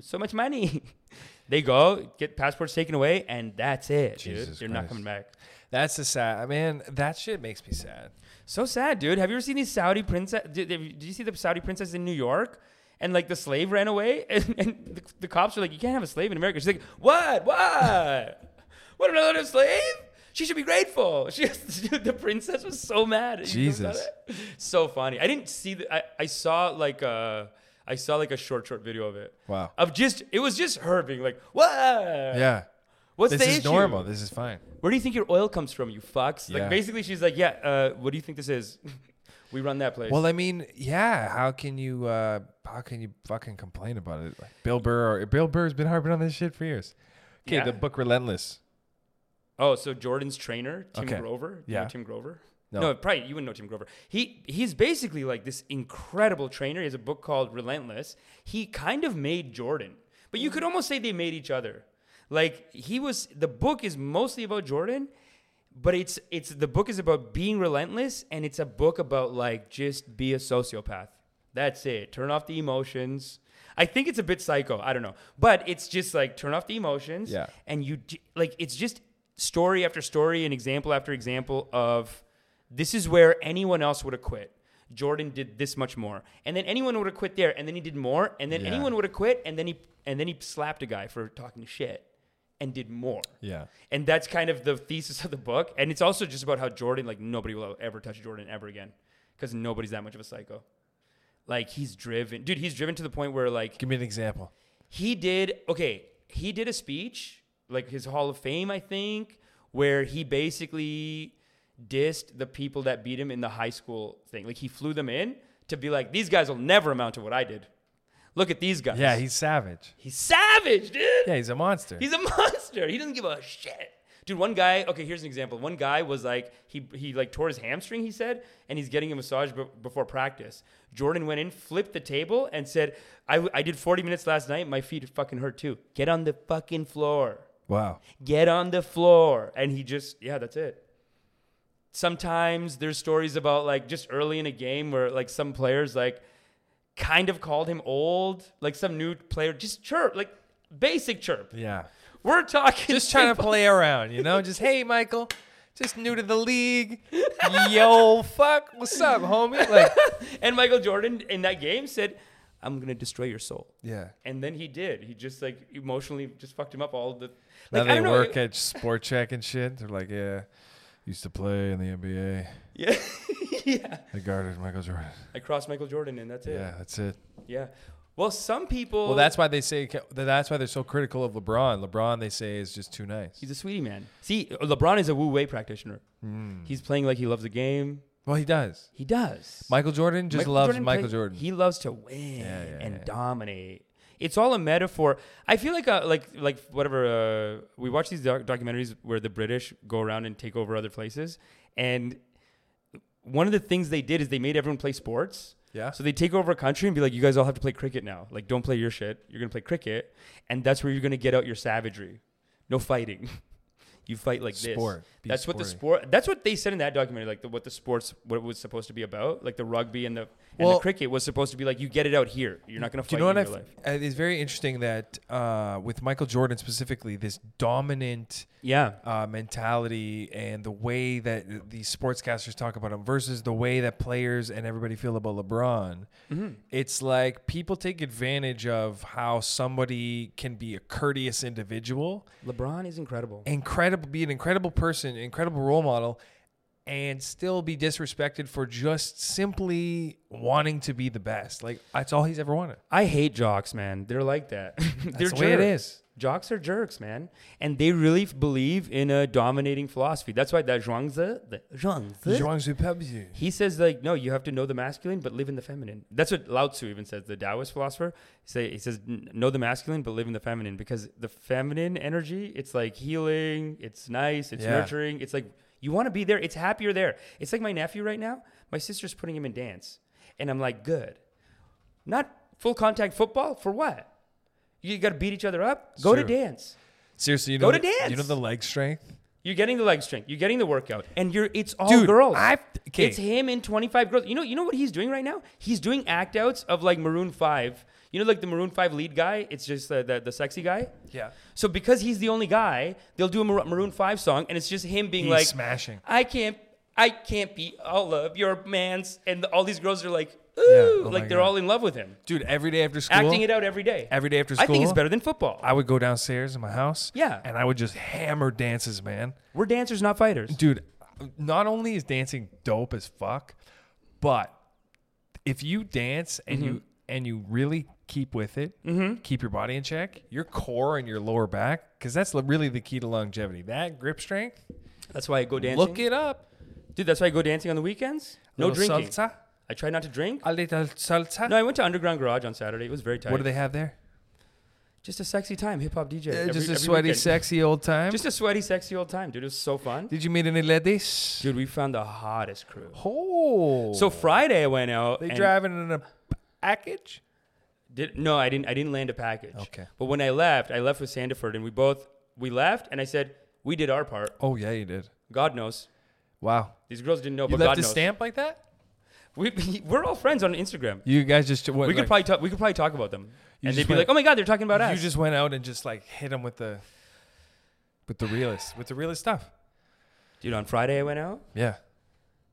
so much money. *laughs* they go get passports taken away, and that's it, dude. Jesus They're not coming back. That's the sad. I man, that shit makes me sad. So sad, dude. Have you ever seen these Saudi princess? Did, did you see the Saudi princess in New York? And like the slave ran away, *laughs* and, and the, the cops are like, "You can't have a slave in America." She's like, "What? What? *laughs* what am I allowed to a slave? She should be grateful." *laughs* She, the princess was so mad. Jesus. so funny. I didn't see the. I, I saw like a, I saw like a short short video of it. Wow. Of just it was just her being like, "What? Yeah. What's this the is issue? normal. This is fine. Where do you think your oil comes from, you fucks?" Yeah. Like basically, she's like, "Yeah. Uh, what do you think this is? *laughs* we run that place." Well, I mean, yeah. How can you? uh How can you fucking complain about it? Like Bill Burr. Or, Bill Burr's been harping on this shit for years. Okay, Yeah. the book Relentless. Oh, so Jordan's trainer, Tim Okay. Grover. You know Yeah. Tim Grover. No. No. probably you wouldn't know Tim Grover. He he's basically like this incredible trainer. He has a book called Relentless. He kind of made Jordan, but you could almost say they made each other. Like he was. The book is mostly about Jordan, but it's it's the book is about being relentless, and it's a book about like just be a sociopath. That's it. Turn off the emotions. I think it's a bit psycho. I don't know, but it's just like turn off the emotions. Yeah. And you like it's just story after story and example after example of this is where anyone else would have quit. Jordan did this much more, and then anyone would have quit there, and then he did more, and then Yeah. anyone would have quit, and then he and then he slapped a guy for talking shit, and did more. Yeah. And that's kind of the thesis of the book. And it's also just about how Jordan, like, nobody will ever touch Jordan ever again because nobody's that much of a psycho. Like, he's driven. Dude, he's driven to the point where, like, Give me an example. he did, okay, he did a speech, like his Hall of Fame, I think, where he basically dissed the people that beat him in the high school thing. Like, he flew them in to be like, these guys will never amount to what I did. Look at these guys. Yeah, he's savage. he's savage, dude. Yeah, he's a monster. He's a *laughs* monster. He doesn't give a shit. Dude, one guy, okay, here's an example. One guy was like, he, he like tore his hamstring, he said, and he's getting a massage be- before practice. Jordan went in, flipped the table, and said, I, I did 40 minutes last night. My feet fucking hurt too. Get on the fucking floor. wow. Get on the floor. And he just, yeah, that's it. Sometimes there's stories about like just early in a game where like some players like kind of called him old, like some new player, just chirp, like basic chirp. Yeah. We're talking Just trying to *laughs* play around, you know? Just, hey, Michael, just new to the league. Yo, fuck. What's up, homie? Like, *laughs* And Michael Jordan in that game said, "I'm gonna destroy your soul," yeah. and then he did. He just like emotionally just fucked him up all the. Now Like, I they know, work at Sport Chek and shit. They're like, yeah, used to play in the NBA. Yeah, *laughs* yeah. They guarded Michael Jordan. I crossed Michael Jordan, and that's it. Yeah, that's it. Yeah. Well, some people. Well, that's why they say that's why they're so critical of LeBron. LeBron, they say, is just too nice. he's a sweetie man. See, LeBron is a Wu Wei practitioner. Mm. He's playing like he loves the game. Well, he does. He does. Michael Jordan just Michael loves Jordan Michael play- Jordan. He loves to win Yeah, yeah, and yeah. dominate. It's all a metaphor. I feel like uh, like like whatever. Uh, we watch these doc- documentaries where the British go around and take over other places, and one of the things they did is they made everyone play sports. yeah. So they take over a country and be like, "You guys all have to play cricket now. Like, don't play your shit. You're gonna play cricket, and that's where you're gonna get out your savagery. No fighting. *laughs* You fight like Sport. this. That's what the sport. That's what they said in that documentary. Like the, what the sports, what it was supposed to be about. Like the rugby and the and Well- the cricket was supposed to be like you get it out here. You're not gonna Do fight you know what in I? your life. uh, It's very interesting that uh, with Michael Jordan specifically, this dominant Yeah. uh, mentality and the way that these sportscasters talk about him versus the way that players and everybody feel about LeBron. Mm-hmm. It's like people take advantage of how somebody can be a courteous individual, LeBron is incredible. incredible, be an incredible person, incredible role model, and still be disrespected for just simply wanting to be the best. Like that's all he's ever wanted. I hate jocks, man. They're like that. *laughs* They're That's the way it jerks. Jocks are jerks, man, and they really f- believe in a dominating philosophy. That's why that Zhuangzi, the Zhuangzi, he says like, no, you have to know the masculine but live in the feminine. That's what Lao Tzu even says. The Taoist philosopher say he says know the masculine but live in the feminine because the feminine energy, it's like healing, it's nice, it's Yeah. nurturing, it's like you want to be there, it's happier there. It's like my nephew right now. My sister's putting him in dance, and I'm like, good, not full contact football for what? You got to beat each other up. Go to dance. Seriously, you Go know to the- You know the leg strength. You're getting the leg strength. You're getting the workout, and you're it's all Dude, girls. I've- okay. It's him and 25 girls. You know, you know what he's doing right now? He's doing act outs of like Maroon Five. You know, like the Maroon Five lead guy. It's just uh, the the sexy guy. Yeah. So because he's the only guy, they'll do a Mar- Maroon Five song, and it's just him being He's like, smashing. "I can't, I can't be all of your man's," and all these girls are like, "Ooh," oh like they're God. all in love with him, Dude, every day after school, acting it out every day. every day after school. I think it's better than football. I would go downstairs in my house, Yeah. and I would just hammer dances, man. We're dancers, not fighters. Dude, not only is dancing dope as fuck, but if you dance and Mm-hmm. you and you really keep with it, keep your body in check, your core and your lower back, because that's really the key to longevity. That grip strength. That's why I go dancing. Look it up. Dude, that's why I go dancing on the weekends. No drinking. Salsa. I try not to drink. A little salsa. No, I went to Underground Garage on Saturday. It was very tight. what do they have there? Just a sexy time, hip hop DJ. Uh, every- just a sweaty, weekend. sexy old time. Just a sweaty, sexy old time, dude. It was so fun. Did you meet any ladies? Dude, we found the hottest crew. Oh. So Friday I went out. they driving in a package? Did, no, I didn't. I didn't land a package. Okay. But when I left, I left with Sandiford, and we both we left, and I said we did our part. Oh yeah, you did. God knows. Wow. These girls didn't know, You but left God a knows. stamp like that? We, we're all friends on Instagram. You guys just what, we could like, probably talk. We could probably talk about them, and they'd be went- like, "Oh my God, they're talking about you us." You just went out and just like hit them with the with the realest with the realest stuff. Dude, on Friday I went out. Yeah.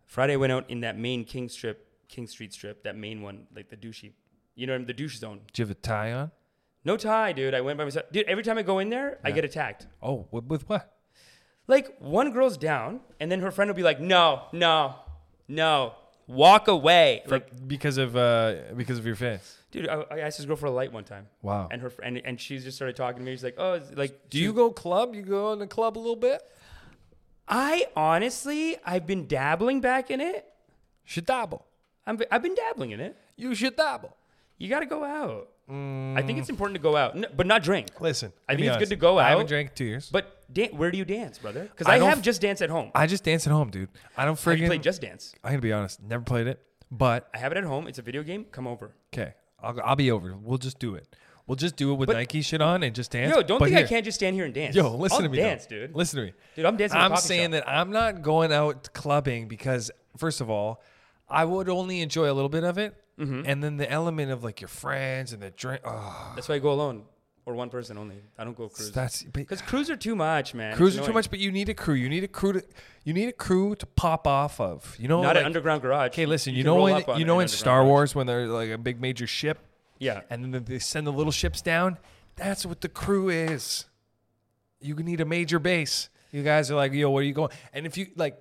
Friday I went out in that main King strip, King Street strip, that main one, like the douchey, you know, the douche zone. Do you have a tie on? No tie, dude. I went by myself. Dude, every time I go in there, I get attacked. Oh, with, with what? Like one girl's down, and then her friend will be like, "No, no, no, walk away." For, like, because of uh because of your face. dude, I, I asked this girl for a light one time, Wow. and her and and she just started talking to me. She's like, "Oh, like." Do you go club? You go in the club a little bit? I honestly, I've been dabbling back in it. Should dabble. I'm, I've been dabbling in it. You should dabble. You got to go out. I think mm. it's important to go out, N- but not drink. Listen, I think it's good to go out. I haven't drank two years. But dan- where do you dance, brother? Because I I, have f- just dance at home. I just dance at home, dude. I don't I friggin' play just dance. I'm gonna be honest, never played it, but I have it at home. It's a video game. Come over. okay, I'll, I'll be over. We'll just do it. We'll just do it with But- Nike shit on and just dance. Yo, don't But think I can't just stand here and dance. Yo, listen I'll to me, though. dance, dude. Listen to me. Dude, I'm dancing. I'm saying shop. that I'm not going out clubbing because, first of all, I would only enjoy a little bit of it, Mm-hmm. and then the element of like your friends and the drink. Oh, That's why I go alone or one person only. I don't go cruise. that's Because crews are too much, man. crews are too much. But you need a crew. You need a crew to. You need a crew to pop off of. You know, Not like, at underground garage. Okay, listen. You, can know when you know in Star garage. Wars when they're like a big major ship, Yeah. and then they send the little ships down. That's what the crew is. You need a major base. You guys are like, yo, where are you going? And if you like,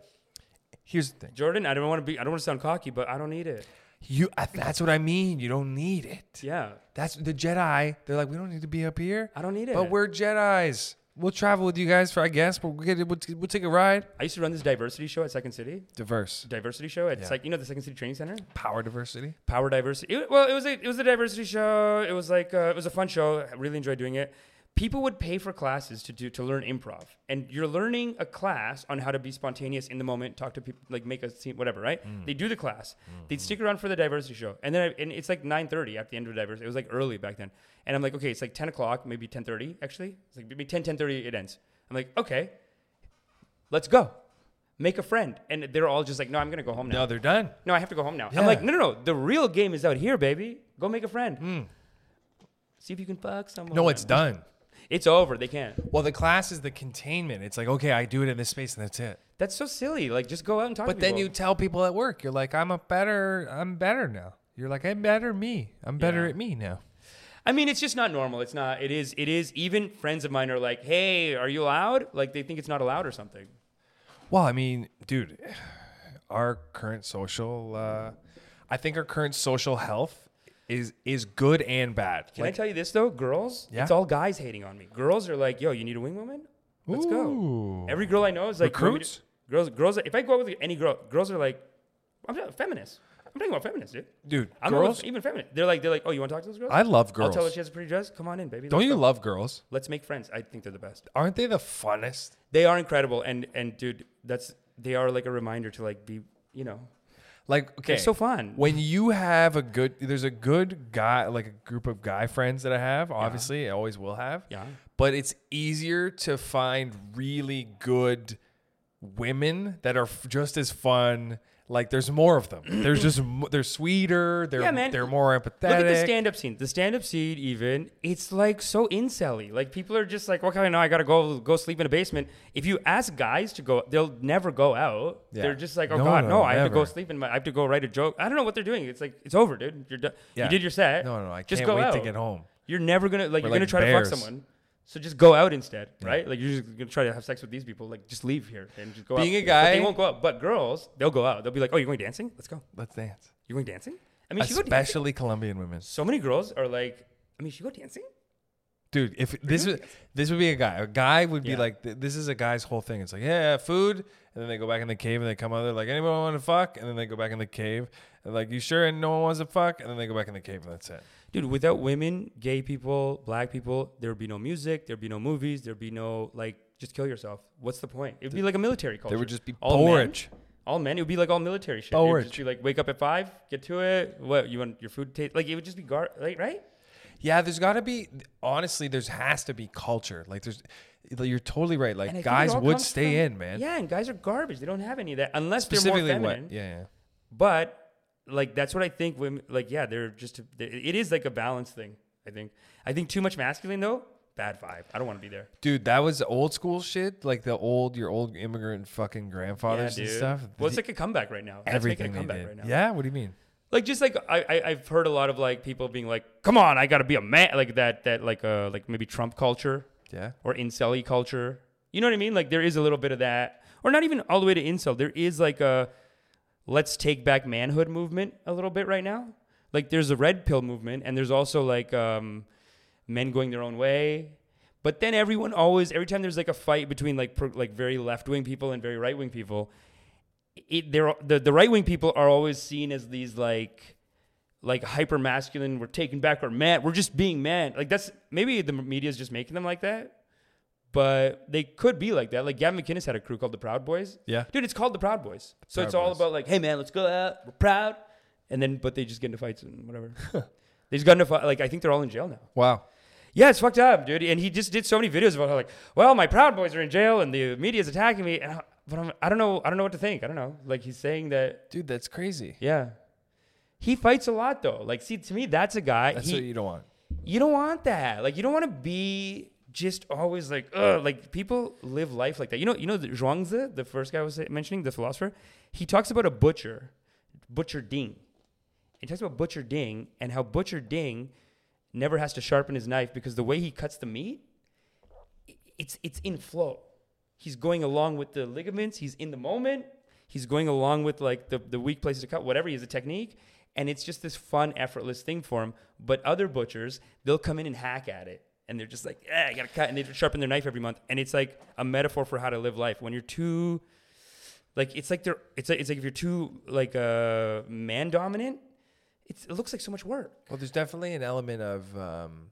here's the thing. Jordan, I don't want to be. I don't want to sound cocky, but I don't need it. You that's what I mean. You don't need it. Yeah, That's the Jedi. They're like, we don't need to be up here. I don't need it. But we're Jedi's. We'll travel with you guys for I guess, but we'll get it. We'll, t- we'll take a ride. I used to run this diversity show at Second City. Diverse. Diversity show. It's Yeah. like you know the Second City Training Center. Power diversity. Power diversity. It, well, it was a it was a diversity show. It was like uh, it was a fun show. I really enjoyed doing it. People would pay for classes to do to learn improv, and you're learning a class on how to be spontaneous in the moment, talk to people, like make a scene, whatever. Right? They do the class. They'd stick around for the diversity show, and then I, and it's like 9:30 at the end of the diversity. It was like early back then, and I'm like, okay, it's like 10 o'clock, maybe 10:30 actually. It's like maybe 10 10:30 it ends. I'm like, okay. Let's go. Make a friend. And they're all just like, no, I'm gonna go home now. No, they're done. No, I have to go home now. Yeah. I'm like, no, no, no. The real game is out here, baby. Go make a friend. Hmm. See if you can fuck someone. No, it's done. It's over. They can't. Well, the class is the containment. It's like, okay, I do it in this space and that's it. That's so silly. Like, just go out and talk. But then people. you tell people at work, you're like, I'm a better, I'm better now. You're like, I'm better me. I'm better Yeah. at me now. I mean, it's just not normal. It's not. It is. It is. Even friends of mine are like, "Hey, are you allowed?" Like they think it's not allowed or something. Well, I mean, dude, *sighs* our current social, uh, I think our current social health is is good and bad. Can I tell you this though, girls? Yeah? It's all guys hating on me. Girls are like, "Yo, you need a wing woman? Let's go." Every girl I know is like, Recruits? Girls, girls. If I go out with any girl, girls are like, "I'm not feminist. I'm talking about feminists, dude. dude, I'm girls. even feminist. They're like, they're like, oh, you want to talk to those girls? I love girls. I'll tell her she has a pretty dress. Come on in, baby. Don't Let's you go. love girls? Let's make friends. I think they're the best. Aren't they the funnest? They are incredible, and and dude, that's they are like a reminder to like be, you know, Like, okay, they're so fun. when you have a good, there's a good guy, like a group of guy friends that I have. Obviously, I always will have. yeah. but it's easier to find really good women that are f- just as fun. Like there's more of them. There's just they're sweeter. They're Yeah, man. they're more empathetic. Look at the stand-up scene. The stand-up scene, even it's like so incelly. Like people are just like, okay, no, I gotta go go sleep in a basement. If you ask guys to go, they'll never go out. Yeah. They're just like, oh No, god, no, no, I have to go sleep in my. I have to go write a joke. I don't know what they're doing. It's like it's over, dude. You're done. Yeah. You did your set. no, no, I just can't go wait out. to get home. You're never gonna like. We're you're gonna try bears. to fuck someone. So just go out instead, right? Like you're just gonna try to have sex with these people. Like just leave here and just go out. Being a But guy- they won't go out. But girls, they'll go out. They'll be like, oh, you're going dancing? Let's go. Let's dance. You're going dancing? I mean, she go dancing. Especially Colombian women, So many girls are like, I mean, she go dancing? dude. If this was this would be a guy. A guy would be Yeah. like, th- this is a guy's whole thing. It's like, yeah, food, and then they go back in the cave and they come out. They're like, anyone want to fuck? And then they go back in the cave. And like, you sure? And no one wants to fuck? And then they go back in the cave and that's it. Dude, without women, gay people, black people, there would be no music, there'd be no movies, there'd be no, like, just kill yourself. What's the point? It would be like a military culture. There would just be All men? All men, it would be like all military shit. Porridge. just be like, wake up at five, get to it. What, you want your food taste? Like, it would just be, gar- like, right? Yeah, there's got to be. Honestly, there's has to be culture. Like there's, you're totally right. Like And I think it guys would stay from- in, man. Yeah, and guys are garbage. They don't have any of that unless Specifically, they're more what? Yeah, yeah. But like that's what I think women like. Yeah, they're just it is like a balance thing. I think. I think too much masculine though, bad vibe. I don't want to be there. Dude, that was old school shit. Like the old, your old immigrant fucking grandfathers yeah, and stuff. Well, it's like a comeback right now. That's everything a comeback right now. Yeah, what do you mean? Like just like I, I I've heard a lot of like people being like, "Come on, I got to be a man," like that that like uh like maybe Trump culture Yeah. or incel culture. You know what I mean? Like there is a little bit of that, or not even all the way to incel. There is like a let's take back manhood movement a little bit right now. Like there's a red pill movement, and there's also like um, men going their own way. But then everyone always, every time there's like a fight between like pro, like very left wing people and very right wing people, it they're the the right wing people are always seen as these like like hyper masculine. We're taking back our man. We're just being man. Like that's maybe the media's just making them like that. But they could be like that. Like Gavin McInnes had a crew called the Proud Boys. Yeah. Dude, it's called the Proud Boys. so Proud it's all Boys. about like, hey man, let's go out. We're proud. And then, but they just get into fights and whatever. *laughs* they just got into fight. Like I think they're all in jail now. Wow. Yeah, it's fucked up, dude. And he just did so many videos about how like, well, my Proud Boys are in jail and the media's attacking me. And I, but I'm, I don't know. I don't know what to think. I don't know. Like he's saying that. Dude, that's crazy. Yeah. He fights a lot though. Like, see, to me, that's a guy. That's he, what you don't want. you don't want that. Like you don't want to be just always like ugh. Like people live life like that. You know, you know the Zhuangzi, the first guy I was mentioning, the philosopher. He talks about a butcher, Butcher Ding. He talks about Butcher Ding and how Butcher Ding never has to sharpen his knife because the way he cuts the meat, it's it's in flow. He's going along with the ligaments. He's in the moment. He's going along with like the, the weak places to cut, whatever. He has a technique. And it's just this fun, effortless thing for him. But other butchers, they'll come in and hack at it. And they're just like, yeah, I gotta cut. And they sharpen their knife every month. And it's like a metaphor for how to live life. When you're too, like, it's like they're, it's like, it's like if you're too, like, uh, man dominant, it's, it looks like so much work. Well, there's definitely an element of um,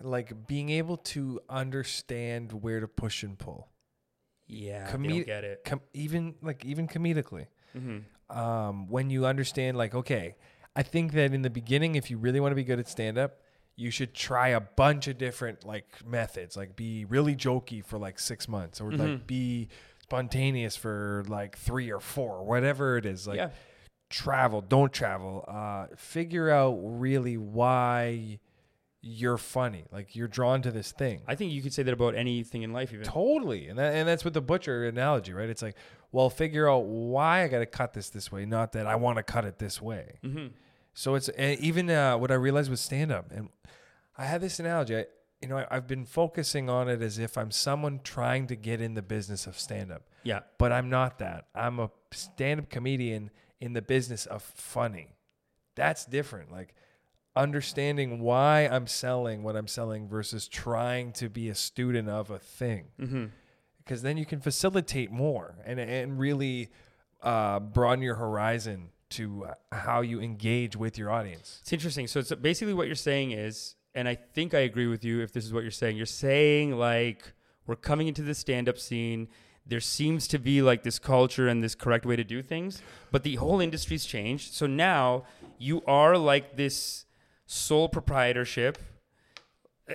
like being able to understand where to push and pull. Yeah. they don't get it. Com- even like even comedically. Mm-hmm. um, when you understand, like, okay, I think that in the beginning, if you really want to be good at stand up, you should try a bunch of different like methods, like be really jokey for like six months, or Mm-hmm. like be spontaneous for like three or four, whatever it is. Like yeah. travel, don't travel. Uh, figure out really why you're funny. Like you're drawn to this thing. I think you could say that about anything in life, even. Totally, and that, and that's with the butcher analogy, right? It's like, well, figure out why I got to cut this this way, not that I want to cut it this way. Mm-hmm. So it's and even uh, what I realized with stand up, and I had this analogy. I, you know, I, I've been focusing on it as if I'm someone trying to get in the business of stand up, Yeah. but I'm not that. I'm a stand up comedian in the business of funny. That's different. Like understanding why I'm selling what I'm selling versus trying to be a student of a thing Mm-hmm. because then you can facilitate more and and really uh, broaden your horizon to uh, how you engage with your audience. It's interesting. So it's basically what you're saying is, and I think I agree with you if this is what you're saying. You're saying like we're coming into the stand-up scene. There seems to be like this culture and this correct way to do things, but the whole industry's changed. So now you are like this sole proprietorship.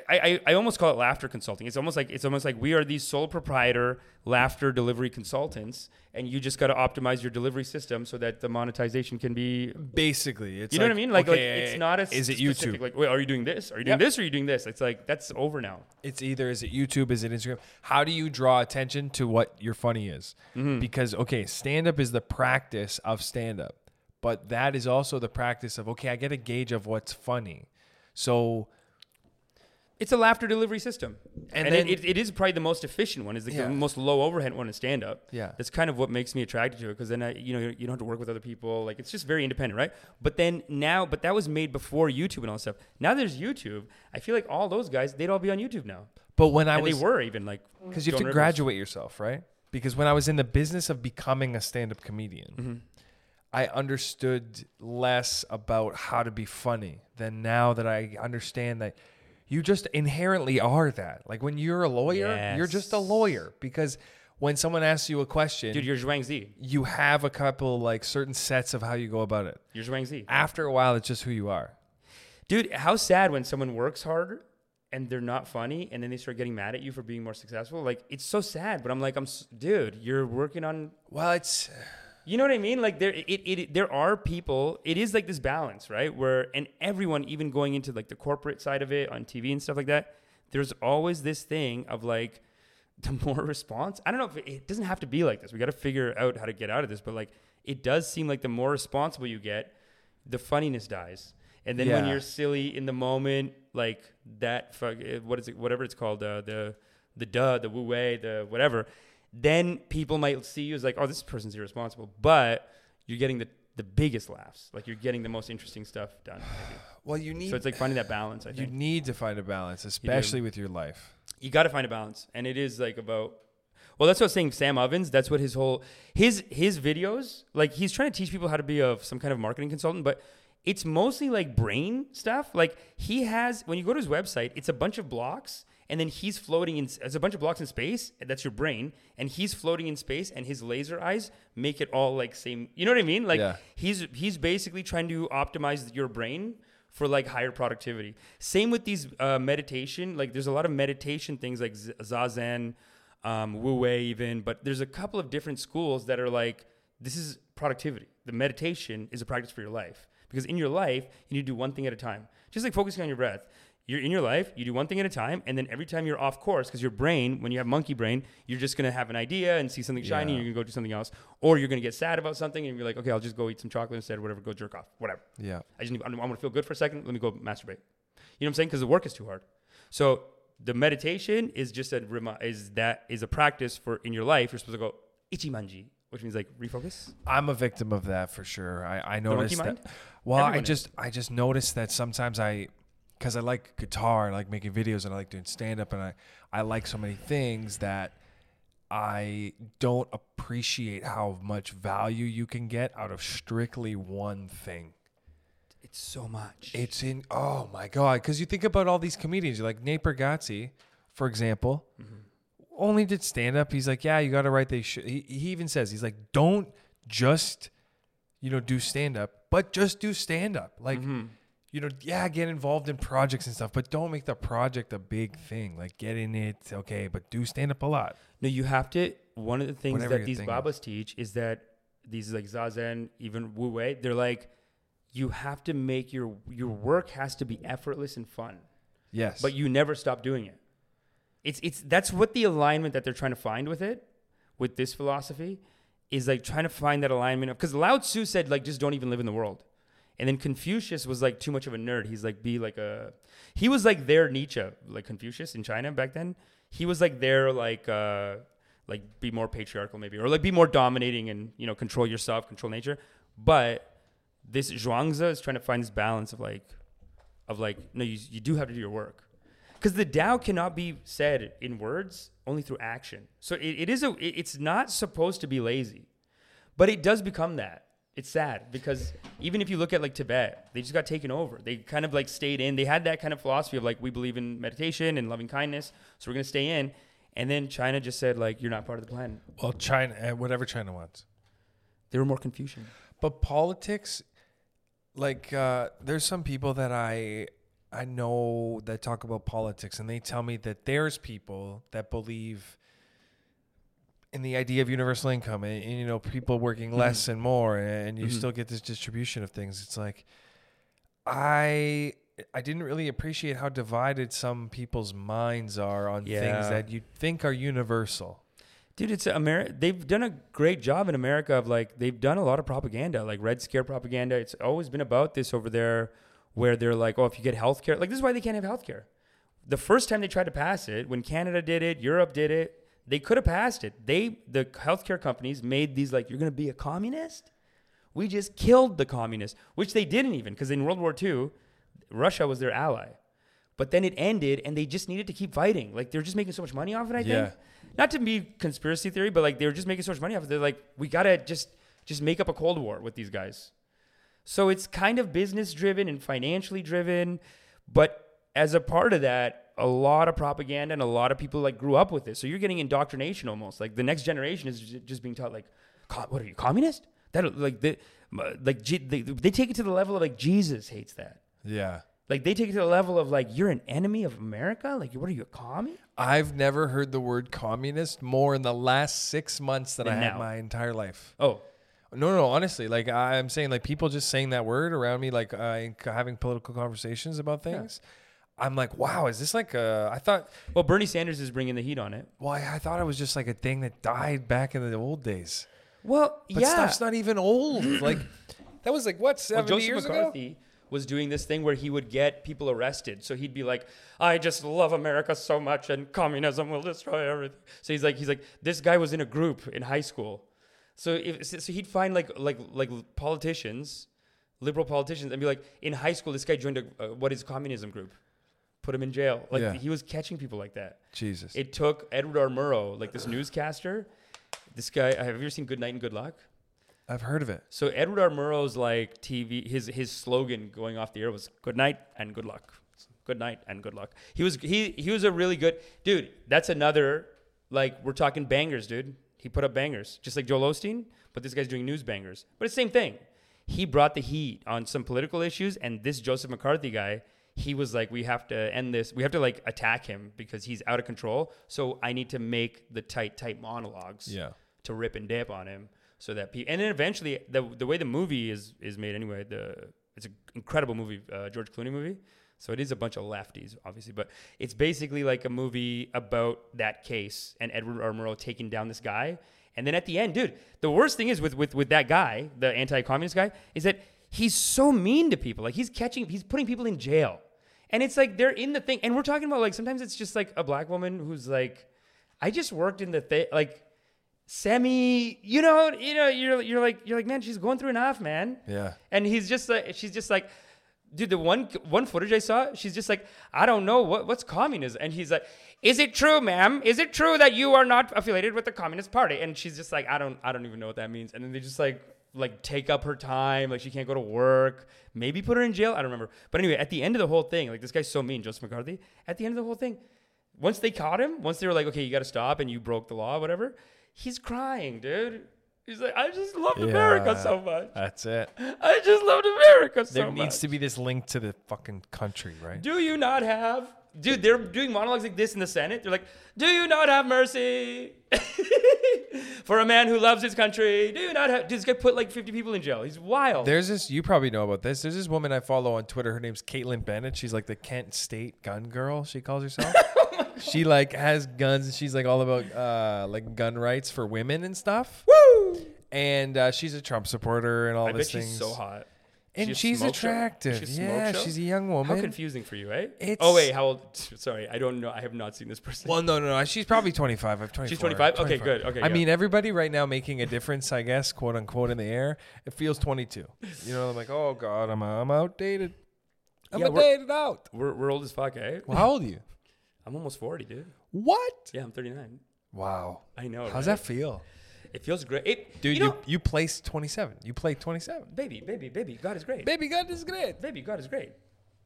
I, I, I almost call it laughter consulting. It's almost like it's almost like we are these sole proprietor laughter delivery consultants, and you just got to optimize your delivery system so that the monetization can be Basically, it's you know what I mean? Like, okay, like it's not as is it specific, YouTube? Like, wait, are you doing this? Are you doing Yep. this? Or are you doing this? It's like that's over now. It's either is it YouTube, is it Instagram? How do you draw attention to what your funny is? Mm-hmm. Because okay, stand up is the practice of stand up, but that is also the practice of okay, I get a gauge of what's funny. So It's a laughter delivery system, And and, then- it, it, is probably the most efficient one. Is the Yeah. most low overhead one in stand up. Yeah. that's kind of what makes me attracted to it because then I, you know you don't have to work with other people. Like it's just very independent, right? But then now, but that was made before YouTube and all that stuff. Now there's YouTube. I feel like all those guys they'd all be on YouTube now, but when I and was they were even like because you have to Rivers. graduate yourself, right? Because when I was in the business of becoming a stand-up comedian, Mm-hmm. I understood less about how to be funny than now that I understand that you just inherently are that. Like when you're a lawyer, you're just a lawyer because when someone asks you a question, Dude, you're Zhuang Zi. you have a couple like certain sets of how you go about it. You're Zhuang Zi. After a while, it's just who you are. Dude, how sad when someone works harder and they're not funny and then they start getting mad at you for being more successful. Like it's so sad, but I'm like, I'm s- dude, you're working on Well, it's you know what I mean? Like there it, it there are people, it is like this balance, right? Where and everyone even going into like the corporate side of it on TV and stuff like that, there's always this thing of like *laughs* the more response. I don't know if it, it doesn't have to be like this. We got to figure out how to get out of this, but like it does seem like the more responsible you get, the funniness dies. And then when you're silly in the moment, like that, fuck, eh, what is it? Whatever it's called, uh, the the duh, the wu wei, the whatever. Then people might see you as like, oh, this person's irresponsible, but you're getting the the biggest laughs. Like you're getting the most interesting stuff done. maybe. *sighs* well, you need So it's like finding that balance. I you need to find a balance, especially with your life. you got to find a balance and it is like about well that's what i was saying sam ovens that's what his whole his his videos like he's trying to teach people how to be of some kind of marketing consultant but it's mostly like brain stuff like he has when you go to his website it's a bunch of blocks and then he's floating in it's a bunch of blocks in space that's your brain and he's floating in space and his laser eyes make it all like same you know what i mean like Yeah. he's he's basically trying to optimize your brain for like higher productivity. Same with these uh, meditation. Like there's a lot of meditation things like Z- zazen, um, wu wei even, but there's a couple of different schools that are like this is productivity. The meditation is a practice for your life because in your life you need to do one thing at a time. Just like focusing on your breath. You're in your life, you do one thing at a time, and then every time you're off course, because your brain, when you have monkey brain, you're just gonna have an idea and see something shiny, Yeah. and you're gonna go do something else, or you're gonna get sad about something and you're like, okay, I'll just go eat some chocolate instead, whatever, go jerk off, whatever. Yeah. I just need, I want to feel good for a second. Let me go masturbate. You know what I'm saying? Because the work is too hard. So the meditation is just a is that is a practice for in your life. You're supposed to go ichimanji, which means like refocus. I'm a victim of that for sure. I, I monkey noticed mind? that. Well, I Everyone is. just I just noticed that sometimes I, because I like guitar, I like making videos, and I like doing stand up, and I I like so many things that I don't appreciate how much value you can get out of strictly one thing. It's so much. It's in oh my god, because you think about all these comedians, you're like Nate Bargatze, for example, only did stand up. He's like, yeah, you got to write. They should. He, he even says he's like, don't just, you know, do stand up, but just do stand up. Like, Mhm. You know, yeah, get involved in projects and stuff, but don't make the project a big thing. Like get in it, okay, but do stand up a lot. No, you have to. One of the things Whatever that these thing babas teach is that these like zazen, even wu wei, they're like, you have to make your your work has to be effortless and fun, Yes. but you never stop doing it. It's it's that's what the alignment that they're trying to find with it, with this philosophy, is like trying to find that alignment of because Lao Tzu said like just don't even live in the world. And then Confucius was like too much of a nerd. He's like be like a he was like their Nietzsche, like Confucius in China back then. He was like their like uh like be more patriarchal maybe or like be more dominating and you know control yourself, control nature. But this Zhuangzi is trying to find this balance of like of like no you you do have to do your work. Because the Tao cannot be said in words, only through action. So it, it is a it- it's not supposed to be lazy. But it does become that. It's sad because even if you look at like Tibet, they just got taken over. They kind of like stayed in. They had that kind of philosophy of like we believe in meditation and loving kindness, so we're gonna stay in. And then China just said like you're not part of the plan. well, China, uh, whatever China wants. They were more Confucian. But politics, like uh, there's some people that I I know that talk about politics, and they tell me that there's people that believe in the idea of universal income, and, and, you know, people working less and more, and you Mhm. still get this distribution of things. It's like I I didn't really appreciate how divided some people's minds are on Yeah. things that you think are universal. Dude, it's America. They've done a great job in America of like they've done a lot of propaganda, like Red Scare propaganda. It's always been about this over there, where they're like, oh, if you get health care, like this is why they can't have health care. The first time they tried to pass it, when Canada did it, Europe did it, they could have passed it. They, the healthcare companies, made these like, you're gonna be a communist. We just killed the communists, which they didn't even, because in World War II, Russia was their ally. But then it ended, and they just needed to keep fighting. Like they're just making so much money off it. I Yeah. think not to be conspiracy theory, but like they were just making so much money off it. They're like, we gotta just just make up a cold war with these guys. So it's kind of business driven and financially driven, but as a part of that, a lot of propaganda and a lot of people like grew up with it. So you're getting indoctrination almost. Like the next generation is just being taught like, what are you communist? That like the like they, they take it to the level of like Jesus hates that. Yeah. Like they take it to the level of like you're an enemy of America. Like what are you a commie? I've never heard the word communist more in the last six months than Than I had now. my entire life. Oh, No, no, honestly, like I'm saying, like people just saying that word around me, like uh, having political conversations about things. I'm like, wow, is this like a? I thought, well, Bernie Sanders is bringing the heat on it. well, I, I thought it was just like a thing that died back in the old days. Well, But yeah. stuff's not even old. *clears throat* like that was like what well, Joseph years ago. McCarthy was doing this thing where he would get people arrested. So he'd be like, "I just love America so much, and communism will destroy everything." So he's like, he's like, this guy was in a group in high school. So if so he'd find like like like politicians, liberal politicians, and be like, in high school, this guy joined a uh, what is communism group, put him in jail. Like Yeah. he was catching people like that. Jesus. It took Edward R. Murrow, like this newscaster. This guy, have you ever seen Good Night and Good Luck? I've heard of it. So Edward R. Murrow's like TV, his his slogan going off the air was "Good night and good luck." Good night and good luck. He was he he was a really good dude. That's another like we're talking bangers, dude. He put up bangers, just like Joel Osteen, but this guy's doing news bangers. But it's the same thing. He brought the heat on some political issues, and this Joseph McCarthy guy, he was like, we have to end this. We have to like attack him because he's out of control. So I need to make the tight, tight monologues Yeah. to rip and dip on him so that people and then eventually the the way the movie is is made anyway the it's an incredible movie uh, George Clooney movie so it is a bunch of lefties obviously but it's basically like a movie about that case and Edward R. Murrow taking down this guy and then at the end dude the worst thing is with with with that guy the anti-communist guy is that he's so mean to people like he's catching he's putting people in jail and it's like they're in the thing and we're talking about like sometimes it's just like a black woman who's like I just worked in the thing like semi you know you know you're you're like you're like man she's going through enough man. Yeah. and he's just like she's just like dude the one one footage i saw she's just like i don't know what what's communism. And he's like is it true ma'am? Is it true that you are not affiliated with the communist party? And she's just like i don't i don't even know what that means. And then they just like like take up her time. Like she can't go to work maybe put her in jail i don't remember but anyway at the end of the whole thing like this guy's so mean joseph mccarthy at the end of the whole thing once they caught him once they were like okay you got to stop and you broke the law whatever he's crying dude He's like, I just love America so much. That's it. I just loved America so There much. There needs to be this link to the fucking country, right? Do you not have? Dude, they're doing monologues like this in the Senate. They're like, "Do you not have mercy *laughs* for a man who loves his country? Do not have?" This guy put like 50 people in jail. He's wild. There's this. You probably know about this. There's this woman I follow on Twitter. Her name's Kaitlin Bennett. She's like the Kent State gun girl. She calls herself. *laughs* Oh she like has guns. and She's like all about uh like gun rights for women and stuff. Woo! And uh, she's a Trump supporter and all I these she's so hot. And She she's attractive. She yeah, show? she's a young woman. How confusing for you, right? It's- oh wait, how old? Sorry, I don't know. I have not seen this person. well, no, no, no. She's probably 25. I'm 24. She's 25? Okay, good. Okay, I yeah. mean, everybody right now making a difference, I guess, quote unquote, in the air. It feels 22. You know, I'm like, oh god, I'm I'm outdated. I'm Yeah, we're- outdated out. We're, we're old as fuck, eh? Well, how old are you? I'm almost 40, dude. What? Yeah, I'm 39. Wow. I know. How's right? that feel? It feels great. It, Dude, you you, know, you, placed 27. You played 27. baby, baby, baby. God is great. Baby, God is great. Baby, God is great.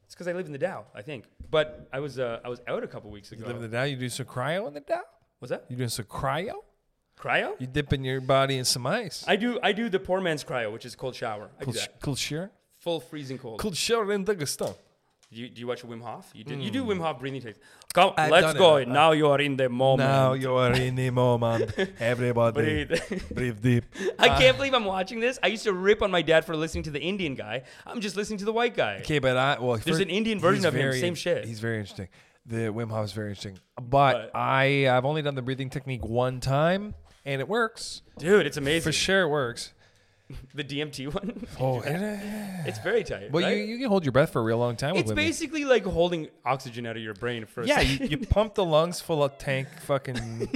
It's because I live in the Tao, I think. But I was uh, I was out a couple weeks ago. You live in the Tao. You do some cryo in the Tao. What's that? You doing some cryo? Cryo? You dipping your body in some ice. I do I do the poor man's cryo, which is cold shower. I do that. sh- cool shear. Full freezing cold. Cool shear in Dagestan. Do you, do you watch Wim Hof? You did. You do mm. Wim Hof breathing techniques. Come, I've let's go. it. now you are in the moment. Now you are in the moment. *laughs* Everybody Breathe. breathe deep. *laughs* I ah. can't believe I'm watching this. I used to rip on my dad for listening to the Indian guy. I'm just listening to the white guy. Okay, but I well, There's an Indian version of him, same shit. He's very interesting. The Wim Hof is very interesting, but, But- I I've only done the breathing technique one time, and it works Dude, it's amazing. for sure. It works. *laughs* The DMT one. Oh, *laughs* it's very tight. well, right? you, you can hold your breath for a real long time. it's basically like holding oxygen out of your brain for a yeah. You, you pump the lungs *laughs* full of tank, fucking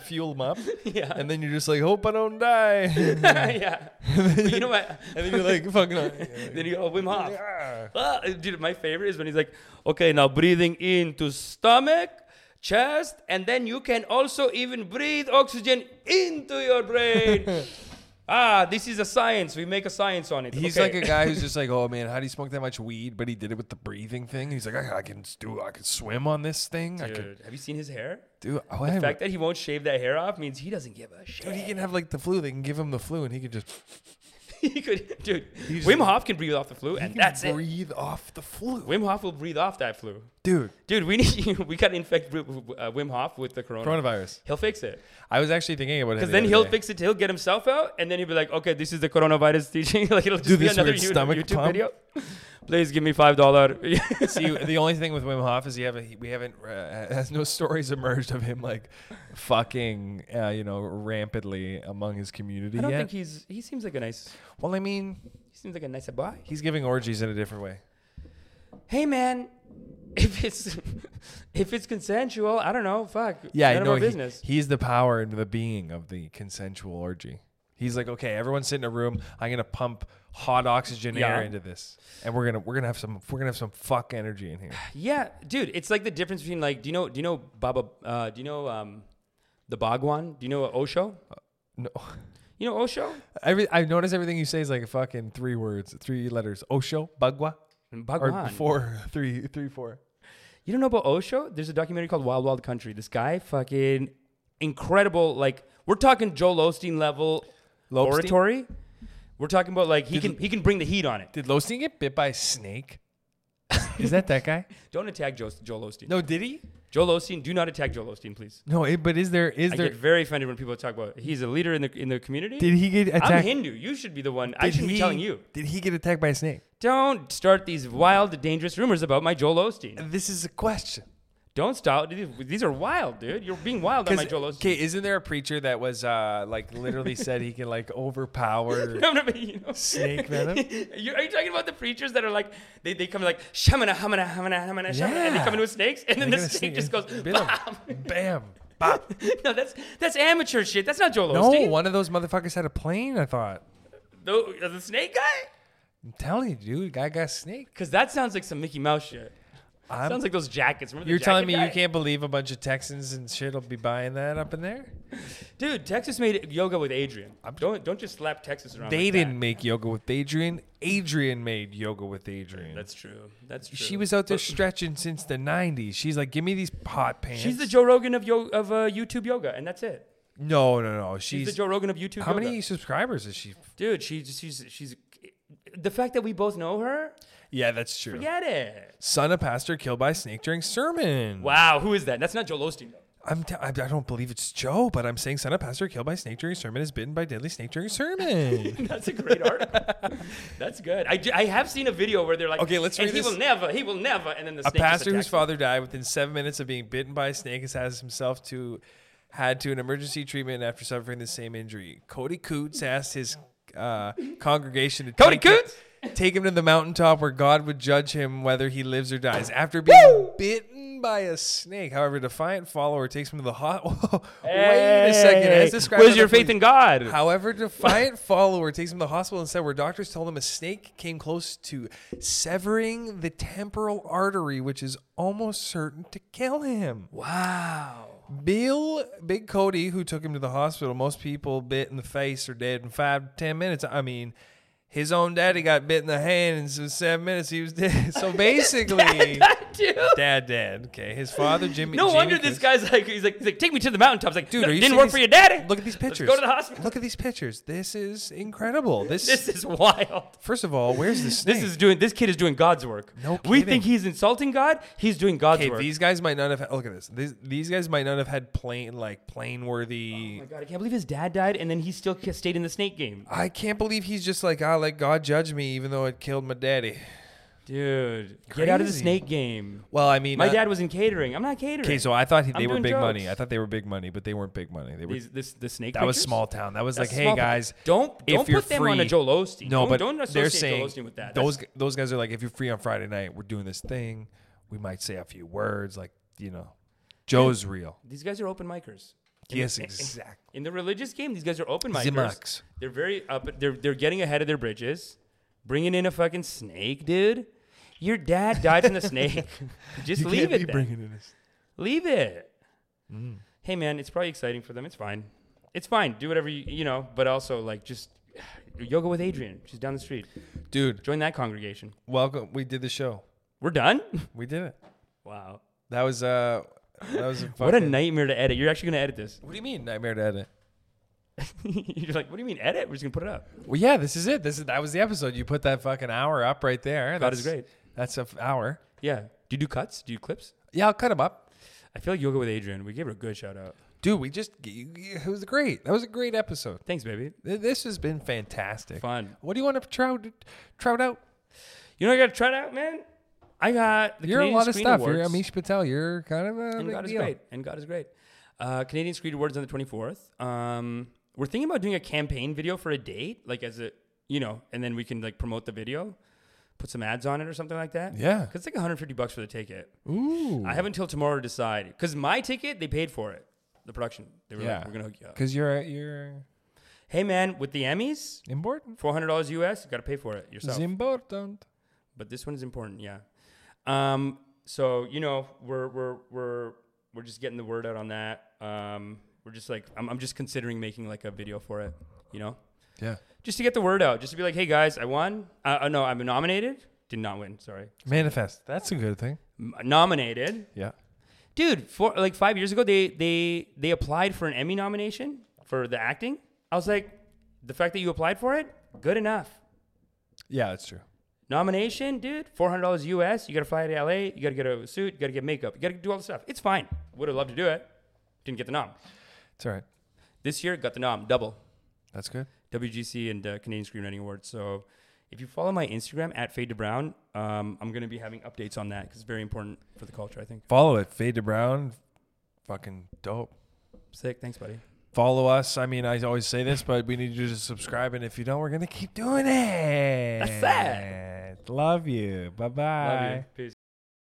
fuel them up, yeah. and then you're just like, hope I don't die. yeah. You know what? and then you're like, fucking. Up. Then you go Wim Hof. Yeah. Ah, dude, my favorite is when he's like, okay, now breathing into stomach, chest, and then you can also even breathe oxygen into your brain. Ah, this is a science. We make a science on it. He's Okay. like a guy who's *laughs* just like, oh man, how do you smoke that much weed? But he did it with the breathing thing. He's like, I, I can do, I can swim on this thing. I Dude, have you seen his hair? Dude, Oh, The I- fact that he won't shave that hair off means he doesn't give a shit. dude, he can have like the flu. They can give him the flu, and he can just *laughs* he could, dude. He just- Wim Hof can breathe off the flu, and that's it. breathe off the flu, Wim Hof will breathe off that flu. dude. Dude, we need *laughs* we got to infect uh, Wim Hof with the corona. Coronavirus. He'll fix it. I was actually thinking about it Because the then he'll day. fix it. He'll get himself out, and then he'll be like, "Okay, this is the coronavirus teaching." *laughs* like it'll just Do be this another YouTube, stomach YouTube pump. video. Please give me five dollar. *laughs* See, *laughs* the only thing with Wim Hof is he haven't, we haven't, uh, *laughs* has no stories emerged of him like fucking, uh, you know, rampantly among his community I don't yet. think he's. He seems like a nice. well, I mean, He seems like a nice boy. he's giving orgies in a different way. Hey man, if it's if it's consensual, I don't know. Fuck. Yeah, none I of our he- business. he's the power and the being of the consensual orgy. He's like, okay, everyone sit in a room. I'm gonna pump hot oxygen Yeah. air into this, and we're gonna we're gonna have some we're gonna have some fuck energy in here. *sighs* Yeah, dude, it's like the difference between like, do you know, do you know Baba, uh, do you know um, the Bhagwan? Do you know Osho? No, *laughs* You know Osho? every I notice everything you say is like a fucking three words, three letters. Osho, Bagua, or Bhagwan. four, *laughs* three, three, four. You don't know about Osho? There's a documentary called Wild Wild Country. This guy, fucking incredible. Like we're talking Joel Osteen level Lobstein? oratory. We're talking about like he Did- can he can bring the heat on it. Did Losteen get bit by a snake? is that that guy? *laughs* Don't attack Joe, Joel Osteen. No, did he? Joel Osteen, do not attack Joel Osteen, please. No, it, but is there is I there? get very offended when people talk about he's a leader in the in the community. Did he get attacked? I'm? Hindu. You should be the one. I did shouldn't be he- telling you. Did he get attacked by a snake? Don't start these wild, dangerous rumors about my Joel Osteen. This is a question. Don't stop. These- are wild, dude. You're being wild on my Joel Osteen. Okay, isn't there a preacher that was uh like literally said he can like overpower No, no, but, you know. snake venom? *laughs* you, are you talking about the preachers that are like they, they come like shamana hamana hamana hamana shamana and they come in with snakes and then the snake snake just goes and *laughs* bit 'em. bam. *laughs* Bam. Bop. no, that's that's amateur shit. That's not Joel No, Osteen. one of those motherfuckers had a plane, I thought. No, the snake guy? I'm telling you, dude, guy got snake. Because that sounds like some Mickey Mouse shit. I'm- sounds like those jackets. Remember You're telling me jacket you can't believe a bunch of Texans and shit will be buying that up in there? Dude, Texas made yoga with Adriene. I'm, Don't don't just slap Texas around. They like didn't That. make yoga with Adriene. Adriene made yoga with Adriene. That's true. That's true. she was out there stretching since the 90s. She's like, give me these hot pants. She's the Joe Rogan of yo- of uh, YouTube yoga, and that's it. No, no, no. She's, She's the Joe Rogan of YouTube. how yoga. many subscribers is she? Dude, she's she's she's the fact that we both know her. Yeah, that's true. Forget it. Son of pastor killed by snake during sermon. Wow, who is that? That's not Joel Osteen. though. I'm t- I I don't believe it's Joe, but I'm saying son of pastor killed by snake during sermon is bitten by deadly snake during sermon. *laughs* That's a great article. *laughs* That's good. I, I have seen a video where they're like, Okay, let's and read he this. will never, he will never, and then the a snake just pastor whose attacks him. father died within seven minutes of being bitten by a snake has himself to had to an emergency treatment after suffering the same injury. Cody Coots asked his uh, congregation to Cody take Coots? Take him to the mountaintop where God would judge him whether he lives or dies. After being bitten by a snake, however, defiant follower takes him to the hot. *laughs* Wait a second. As described Where's your faith police- in God? However, *laughs* defiant follower takes him to the hospital instead, where doctors told him a snake came close to severing the temporal artery, which is almost certain to kill him. wow. Bill, Big Cody, who took him to the hospital, most people bit in the face are dead in five to ten minutes. I mean, his own daddy got bit in the hand, and so seven minutes he was dead. *laughs* So basically, *laughs* dad, dad dead. Okay, his father Jimmy. No Jimmy wonder this guy's like, he's like, he's like, take me to the mountaintops. Like, Dude, you didn't work these- for your daddy. Look at these Let's pictures. go to the hospital. Look at these pictures. This is incredible. This, *laughs* This is wild. first of all, where's snake? This is doing. This kid is doing God's work. No We think he's insulting God. He's doing God's Okay, work. these guys might not have. Had, look at this. These, these guys might not have had plane like plane worthy. oh my God, I can't believe his dad died, and then he still stayed in the snake game. I can't believe he's just like, ah, let God judge me, even though it killed my daddy. Dude, get out of the Crazy. snake game. Well, I mean, My uh, dad was in catering. I'm not catering. Okay, so I thought he, I'm they were doing big jokes. money. I thought they were big money, but they weren't big money. They were. These, this the snake. that was pictures? small town. That was That's like, hey small guys, don't if don't you're put them on a free- Joel Osteen. no, don't, but don't they're associate saying Joel Osteen with that. those those guys are like, if you're free on Friday night, we're doing this thing. We might say a few words, like you know, Joe's real. these guys are open micers. In Yes, the- exactly. In the religious game, these guys are open minded. They're very up. They're they're getting ahead of their bridges, bringing in a fucking snake, dude. Your dad died from the snake. *laughs* Just You leave it. be bringing in this. Leave it. Mm. Hey man, it's probably exciting for them. It's fine. It's fine. Do whatever you you know. But also like just *sighs* yoga with Adriene. She's down the street. Dude, Join that congregation. welcome. We did the show. We're done. We did it. wow. That was uh, that was a What a fucking- nightmare to edit. You're actually gonna edit this. What do you mean nightmare to edit? *laughs* You're like, what do you mean edit? We're just gonna put it up. Well, yeah, this is it. This is that was the episode. You put that fucking hour up right there. That's- great. That's a f- hour. Yeah. Do you do cuts? Do you clips? Yeah, I'll cut them up, I feel like yoga with Adriene. We gave her a good shout out. dude. We just it was great. That was a great episode. Thanks, baby. Th- This has been fantastic. Fun. What do you want to trout trout out? You know, I got to try it out, man. I got the You're Canadian a lot of Screen stuff. Awards, You're Amish Patel. You're kind of a and big God is great. And God is great. Uh, Canadian Screen Awards on the 24th. Um, we're thinking about doing a campaign video for a date, like as a, you know, and then we can like promote the video, put some ads on it or something like that. Yeah. Cause it's like 150 bucks for the ticket. Ooh. I have until tomorrow to decide. Cause my ticket, they paid for it. The production. They were Yeah. like, we're gonna hook you up. Because you're you're Hey man, with the Emmys, important. $400 US, you got to pay for it yourself. It's important. but this one is important, yeah. Um, so you know, we're we're we're we're just getting the word out on that. Um, we're just like I'm I'm just considering making like a video for it, you know, Yeah. just to get the word out, just to be like, hey guys, I won. Uh, uh, no, I'm nominated. Did not win. Sorry, Manifest. That's a good thing. M- nominated, Yeah. dude. For like five years ago, they they they applied for an Emmy nomination for the acting. I was like, the fact that you applied for it, good enough. Yeah, that's true. Nomination, dude, four hundred dollars US. You gotta fly to LA. You gotta get a suit. You gotta get makeup. You gotta do all the stuff. It's fine. Would have loved to do it. Didn't get the nom. It's all right. This year, got the nom, double. That's good. WGC and uh, Canadian Screenwriting Awards. So, if you follow my Instagram at Fade to Brown, um, I'm gonna be having updates on that because it's very important for the culture. I think. Follow it. Fade to brown. Fucking dope. Sick. Thanks, buddy. Follow us. I mean, I always say this, but we need you to subscribe. And if you don't, we're gonna keep doing it. That's it. Love you. Bye bye. Peace.